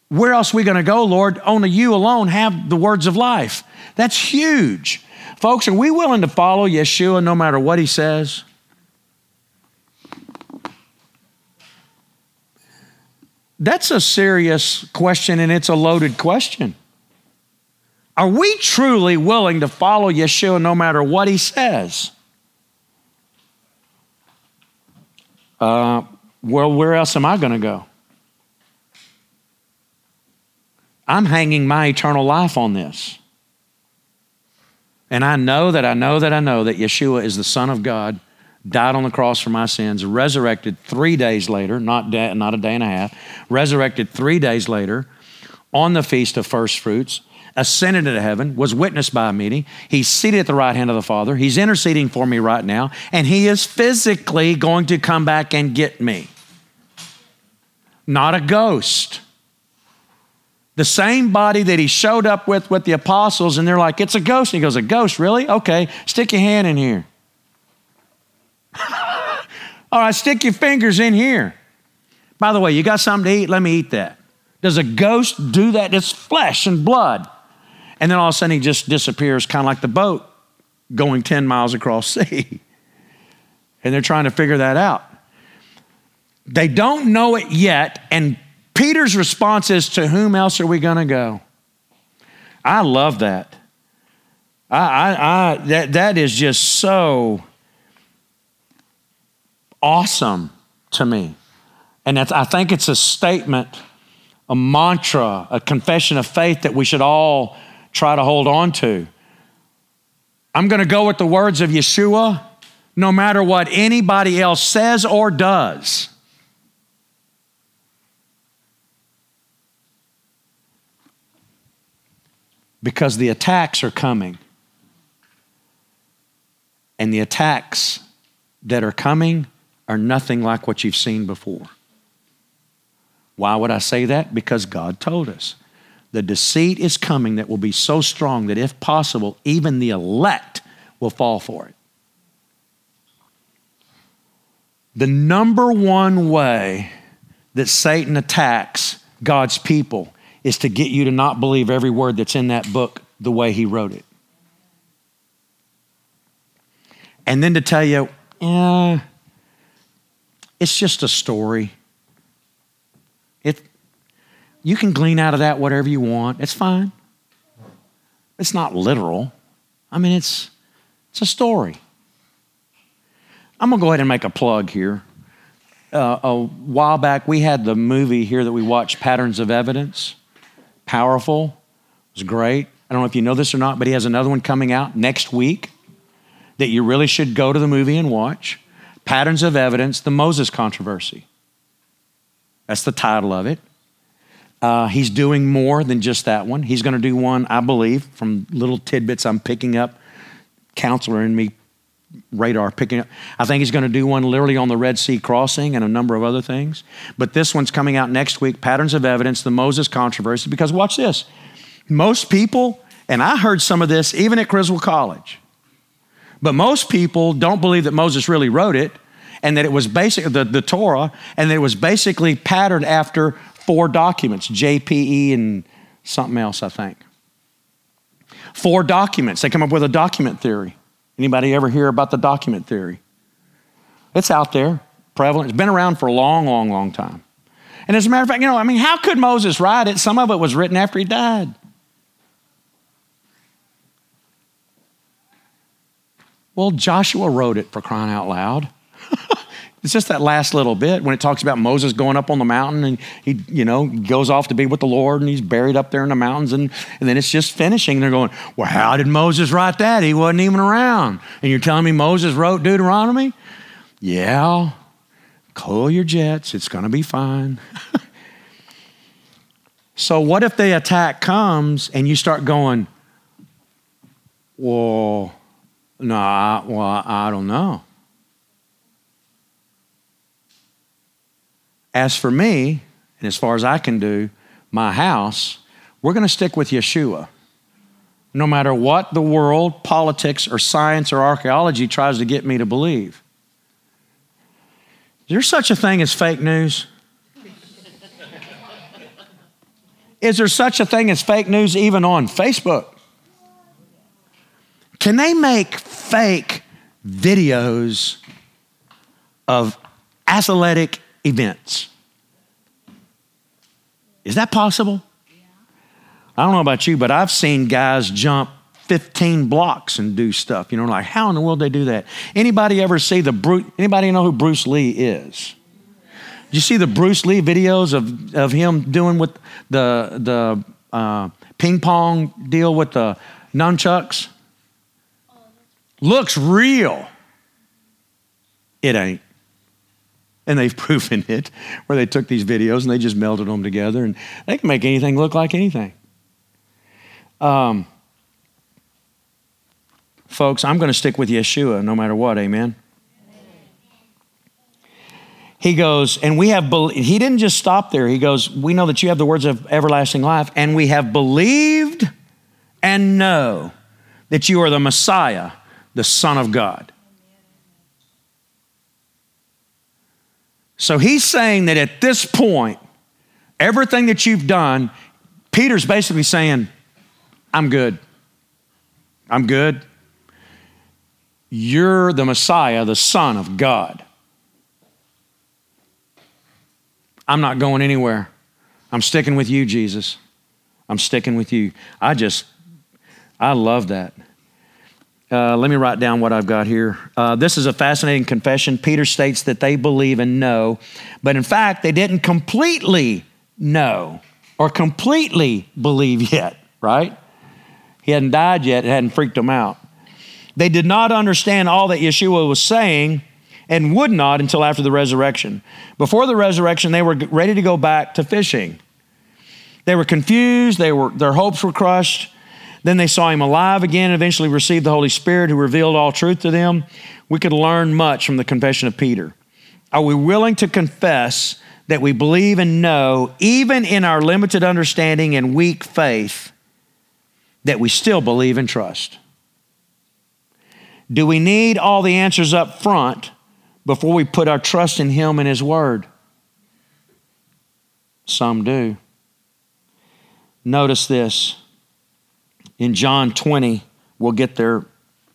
Where else are we going to go, Lord? Only you alone have the words of life. That's huge. Folks, are we willing to follow Yeshua no matter what he says? That's a serious question and it's a loaded question. Are we truly willing to follow Yeshua no matter what he says? Uh, well, where else am I going to go? I'm hanging my eternal life on this. And I know that I know that I know that Yeshua is the Son of God, died on the cross for my sins, resurrected three days later, not, day, not a day and a half, resurrected three days later on the Feast of First Fruits, ascended into heaven, was witnessed by me. He's seated at the right hand of the Father. He's interceding for me right now, and He is physically going to come back and get me. Not a ghost. The same body that he showed up with with the apostles, and they're like, It's a ghost. And he goes, A ghost, really? Okay, stick your hand in here. All right, stick your fingers in here. By the way, you got something to eat? Let me eat that. Does a ghost do that? It's flesh and blood. And then all of a sudden he just disappears, kind of like the boat going 10 miles across sea. And they're trying to figure that out. They don't know it yet, and Peter's response is, To whom else are we going to go? I love that. I, I, I, that, that is just so awesome to me. And I think it's a statement, a mantra, a confession of faith that we should all try to hold on to. I'm going to go with the words of Yeshua no matter what anybody else says or does. because the attacks are coming. And the attacks that are coming are nothing like what you've seen before. Why would I say that? Because God told us. The deceit is coming that will be so strong that, if possible, even the elect will fall for it. The number one way that Satan attacks God's people is to get you to not believe every word that's in that book the way he wrote it. And then to tell you, yeah, it's just a story. You can glean out of that whatever you want. It's fine. It's not literal. I mean, it's, it's a story. I'm going to go ahead and make a plug here. Uh, a while back, we had the movie here that we watched, Patterns of Evidence powerful. It was great. I don't know if you know this or not, but he has another one coming out next week that you really should go to the movie and watch. Patterns of Evidence, the Moses Controversy. That's the title of it. Uh, he's doing more than just that one. He's going to do one, I believe, from little tidbits I'm picking up, counselor in me radar picking up. I think he's going to do one literally on the Red Sea crossing and a number of other things. But this one's coming out next week Patterns of Evidence, the Moses controversy. Because watch this most people, and I heard some of this even at Criswell College, but most people don't believe that Moses really wrote it and that it was basically the, the Torah and that it was basically patterned after four documents JPE and something else, I think. Four documents. They come up with a document theory. Anybody ever hear about the document theory? It's out there, prevalent. It's been around for a long, long, long time. And as a matter of fact, you know, I mean, how could Moses write it? Some of it was written after he died. Well, Joshua wrote it for crying out loud. it's just that last little bit when it talks about Moses going up on the mountain and he, you know, goes off to be with the Lord and he's buried up there in the mountains and, and then it's just finishing. They're going, Well, how did Moses write that? He wasn't even around. And you're telling me Moses wrote Deuteronomy? Yeah. Cool your jets. It's going to be fine. so, what if the attack comes and you start going, Well, no, well, I don't know. As for me, and as far as I can do, my house, we're going to stick with Yeshua. No matter what the world, politics, or science or archaeology tries to get me to believe. Is there such a thing as fake news? Is there such a thing as fake news even on Facebook? Can they make fake videos of athletic events? Is that possible? I don't know about you, but I've seen guys jump 15 blocks and do stuff. You know, like how in the world they do that? Anybody ever see the Bruce? Anybody know who Bruce Lee is? Did you see the Bruce Lee videos of, of him doing with the the uh, ping pong deal with the nunchucks? looks real. It ain't. And they've proven it, where they took these videos and they just melded them together, and they can make anything look like anything. Um, folks, I'm going to stick with Yeshua no matter what, amen? He goes, and we have, he didn't just stop there. He goes, we know that you have the words of everlasting life, and we have believed and know that you are the Messiah, the Son of God. So he's saying that at this point, everything that you've done, Peter's basically saying, I'm good. I'm good. You're the Messiah, the Son of God. I'm not going anywhere. I'm sticking with you, Jesus. I'm sticking with you. I just, I love that. Uh, let me write down what I've got here. Uh, this is a fascinating confession. Peter states that they believe and know, but in fact, they didn't completely know or completely believe yet, right? He hadn't died yet, it hadn't freaked them out. They did not understand all that Yeshua was saying and would not until after the resurrection. Before the resurrection, they were ready to go back to fishing. They were confused, they were, their hopes were crushed. Then they saw him alive again and eventually received the Holy Spirit who revealed all truth to them. We could learn much from the confession of Peter. Are we willing to confess that we believe and know, even in our limited understanding and weak faith, that we still believe and trust? Do we need all the answers up front before we put our trust in Him and His Word? Some do. Notice this in John 20, we'll get there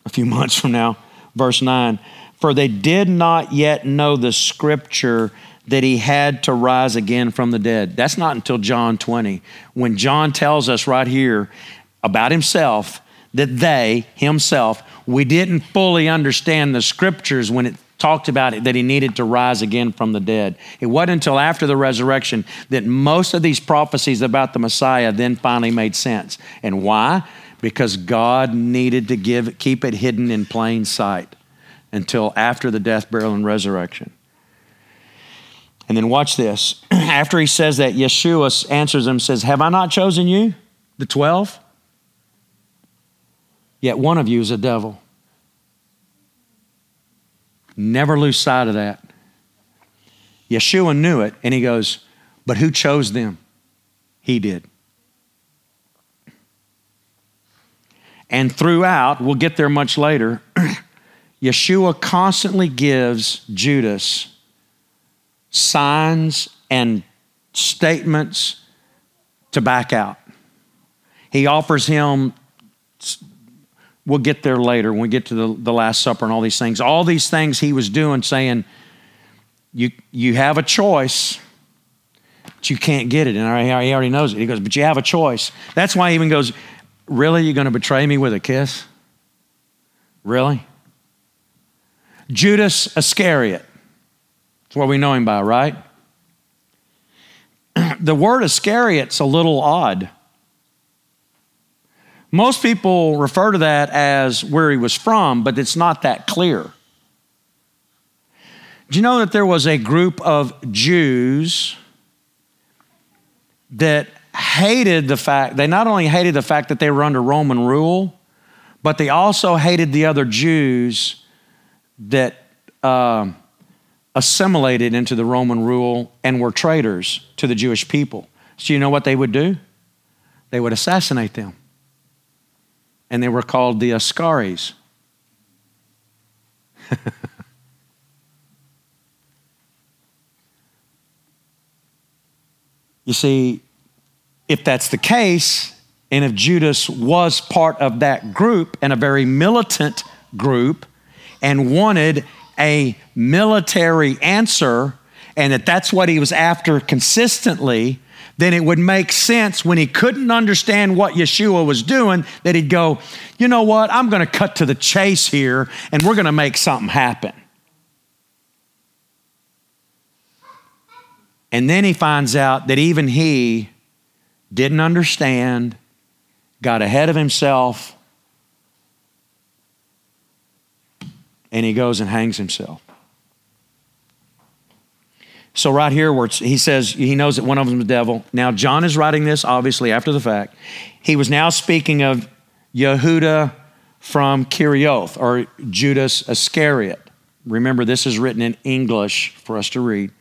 a few months from now, verse 9. For they did not yet know the scripture that he had to rise again from the dead. That's not until John 20, when John tells us right here about himself that they, himself, we didn't fully understand the scriptures when it talked about it, that he needed to rise again from the dead. It wasn't until after the resurrection that most of these prophecies about the Messiah then finally made sense. And why? Because God needed to give keep it hidden in plain sight. until after the death, burial, and resurrection. And then watch this. After he says that, Yeshua answers him, says, Have I not chosen you, the 12? Yet one of you is a devil. Never lose sight of that. Yeshua knew it, and he goes, But who chose them? He did. And throughout, we'll get there much later, Yeshua constantly gives Judas signs and statements to back out. He offers him, we'll get there later when we get to the, the Last Supper and all these things. All these things he was doing, saying, you, you have a choice, but you can't get it. And he already knows it. He goes, But you have a choice. That's why he even goes, Really? You're going to betray me with a kiss? Really? Judas Iscariot. That's what we know him by, right? the word Iscariot's a little odd. Most people refer to that as where he was from, but it's not that clear. Do you know that there was a group of Jews that hated the fact, they not only hated the fact that they were under Roman rule, but they also hated the other Jews that uh, assimilated into the Roman rule and were traitors to the Jewish people. So, you know what they would do? They would assassinate them. And they were called the Ascaris. you see, if that's the case, and if Judas was part of that group and a very militant group and wanted a military answer and that that's what he was after consistently, then it would make sense when he couldn't understand what Yeshua was doing that he'd go, you know what, I'm going to cut to the chase here and we're going to make something happen. And then he finds out that even he didn't understand, got ahead of himself, and he goes and hangs himself. So, right here, where he says he knows that one of them is the devil. Now, John is writing this obviously after the fact. He was now speaking of Yehuda from Kerioth or Judas Iscariot. Remember, this is written in English for us to read.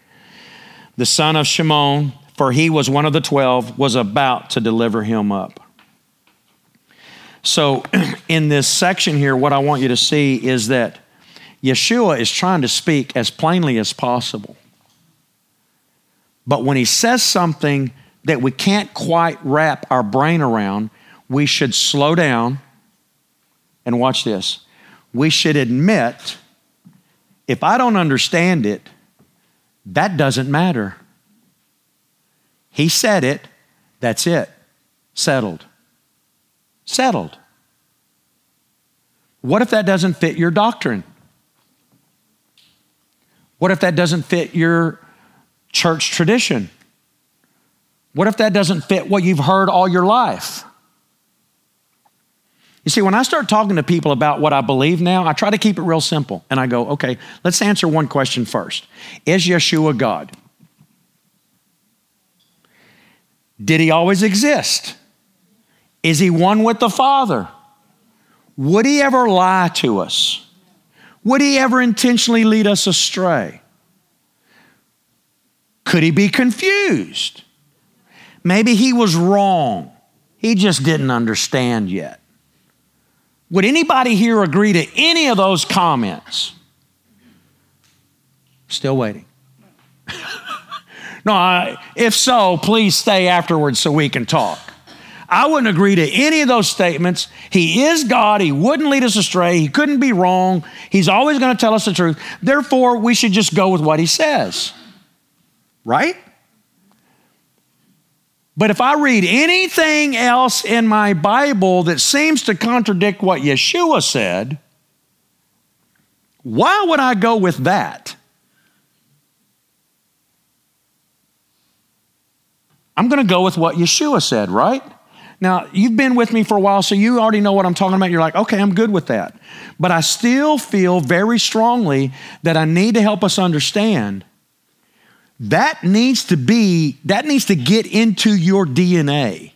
The son of Shimon, for he was one of the twelve, was about to deliver him up. So, in this section here, what I want you to see is that Yeshua is trying to speak as plainly as possible. But when he says something that we can't quite wrap our brain around, we should slow down and watch this. We should admit if I don't understand it, that doesn't matter. He said it, that's it. Settled. Settled. What if that doesn't fit your doctrine? What if that doesn't fit your church tradition? What if that doesn't fit what you've heard all your life? You see, when I start talking to people about what I believe now, I try to keep it real simple. And I go, okay, let's answer one question first Is Yeshua God? Did he always exist? Is he one with the Father? Would he ever lie to us? Would he ever intentionally lead us astray? Could he be confused? Maybe he was wrong. He just didn't understand yet. Would anybody here agree to any of those comments? Still waiting. no, I, if so, please stay afterwards so we can talk. I wouldn't agree to any of those statements. He is God. He wouldn't lead us astray. He couldn't be wrong. He's always going to tell us the truth. Therefore, we should just go with what he says. Right? But if I read anything else in my Bible that seems to contradict what Yeshua said, why would I go with that? I'm going to go with what Yeshua said, right? Now, you've been with me for a while, so you already know what I'm talking about. You're like, okay, I'm good with that. But I still feel very strongly that I need to help us understand that needs to be, that needs to get into your DNA.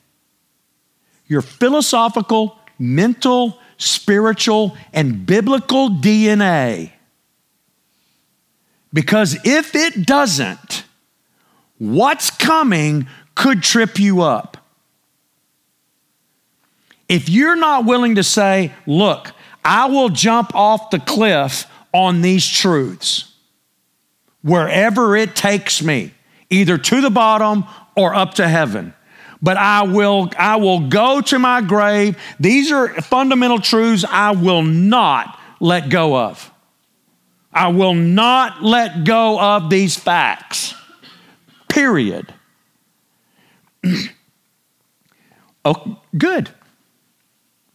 Your philosophical, mental, spiritual, and biblical DNA. Because if it doesn't, what's coming could trip you up. If you're not willing to say, look, I will jump off the cliff on these truths wherever it takes me, either to the bottom or up to heaven. But I will, I will go to my grave. These are fundamental truths I will not let go of. I will not let go of these facts. Period. oh, good.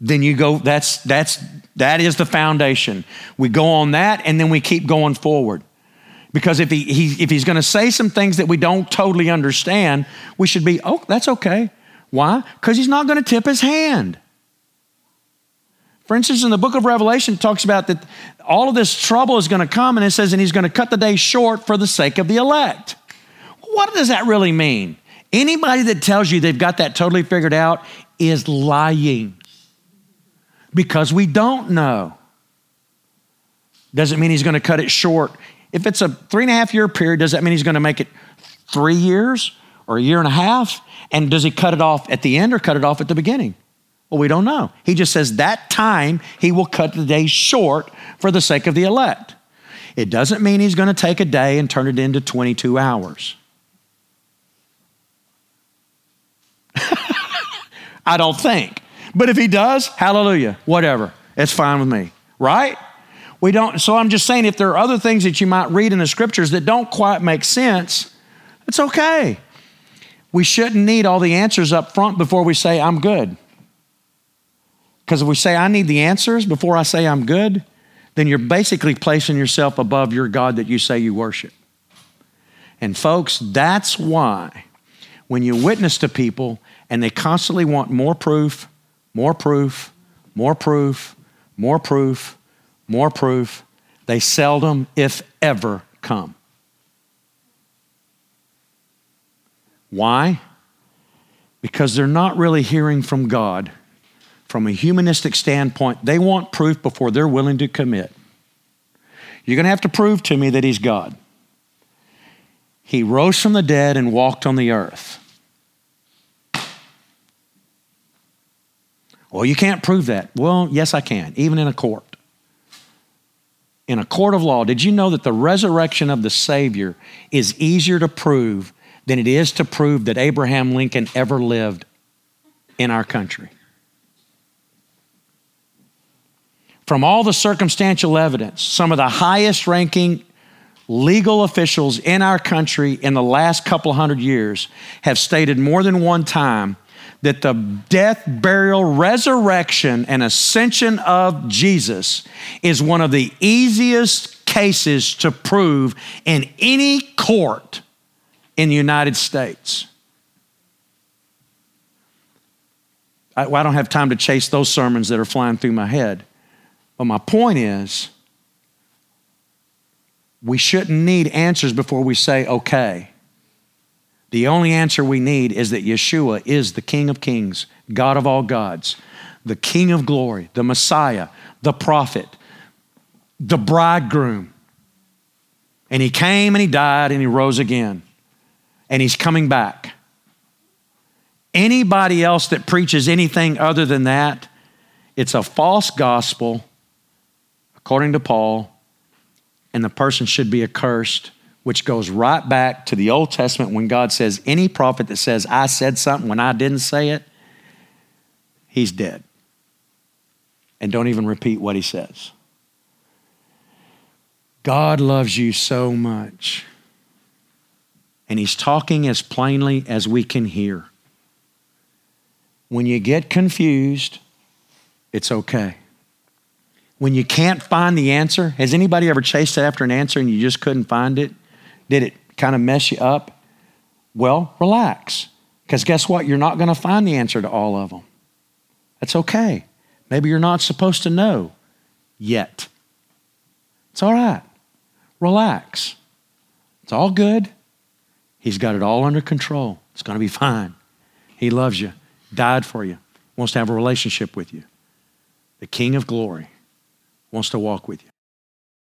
Then you go, that's, that's, that is the foundation. We go on that and then we keep going forward. Because if, he, he if he's going to say some things that we don't totally understand, we should be, oh, that's okay. Why? Because he's not going to tip his hand. For instance, in the book of Revelation, it talks about that all of this trouble is going to come, and it says, and he's going to cut the day short for the sake of the elect. What does that really mean? Anybody that tells you they've got that totally figured out is lying because we don't know. Doesn't mean he's going to cut it short. If it's a three and a half year period, does that mean he's going to make it three years or a year and a half? And does he cut it off at the end or cut it off at the beginning? Well, we don't know. He just says that time he will cut the day short for the sake of the elect. It doesn't mean he's going to take a day and turn it into 22 hours. I don't think. But if he does, hallelujah, whatever. It's fine with me, right? We don't, so I'm just saying if there are other things that you might read in the scriptures that don't quite make sense, it's okay. We shouldn't need all the answers up front before we say, I'm good. Because if we say, I need the answers before I say I'm good, then you're basically placing yourself above your God that you say you worship. And folks, that's why when you witness to people and they constantly want more proof, more proof, more proof, more proof, more proof. They seldom, if ever, come. Why? Because they're not really hearing from God. From a humanistic standpoint, they want proof before they're willing to commit. You're going to have to prove to me that He's God. He rose from the dead and walked on the earth. Well, you can't prove that. Well, yes, I can, even in a court. In a court of law, did you know that the resurrection of the Savior is easier to prove than it is to prove that Abraham Lincoln ever lived in our country? From all the circumstantial evidence, some of the highest ranking legal officials in our country in the last couple hundred years have stated more than one time that the death, burial, resurrection, and ascension of Jesus is one of the easiest cases to prove in any court in the United States. I, I don't have time to chase those sermons that are flying through my head. But my point is, we shouldn't need answers before we say, okay. The only answer we need is that Yeshua is the King of Kings, God of all gods, the King of glory, the Messiah, the prophet, the bridegroom. And he came and he died and he rose again. And he's coming back. Anybody else that preaches anything other than that, it's a false gospel, according to Paul, and the person should be accursed which goes right back to the Old Testament when God says, any prophet that says, I said something when I didn't say it, he's dead. And don't even repeat what he says. God loves you so much. And he's talking as plainly as we can hear. When you get confused, it's okay. When you can't find the answer, has anybody ever chased after an answer and you just couldn't find it? Did it kind of mess you up? Well, relax. Because guess what? You're not going to find the answer to all of them. That's okay. Maybe you're not supposed to know yet. It's all right. Relax. It's all good. He's got it all under control. It's going to be fine. He loves you, died for you, wants to have a relationship with you. The King of glory wants to walk with you.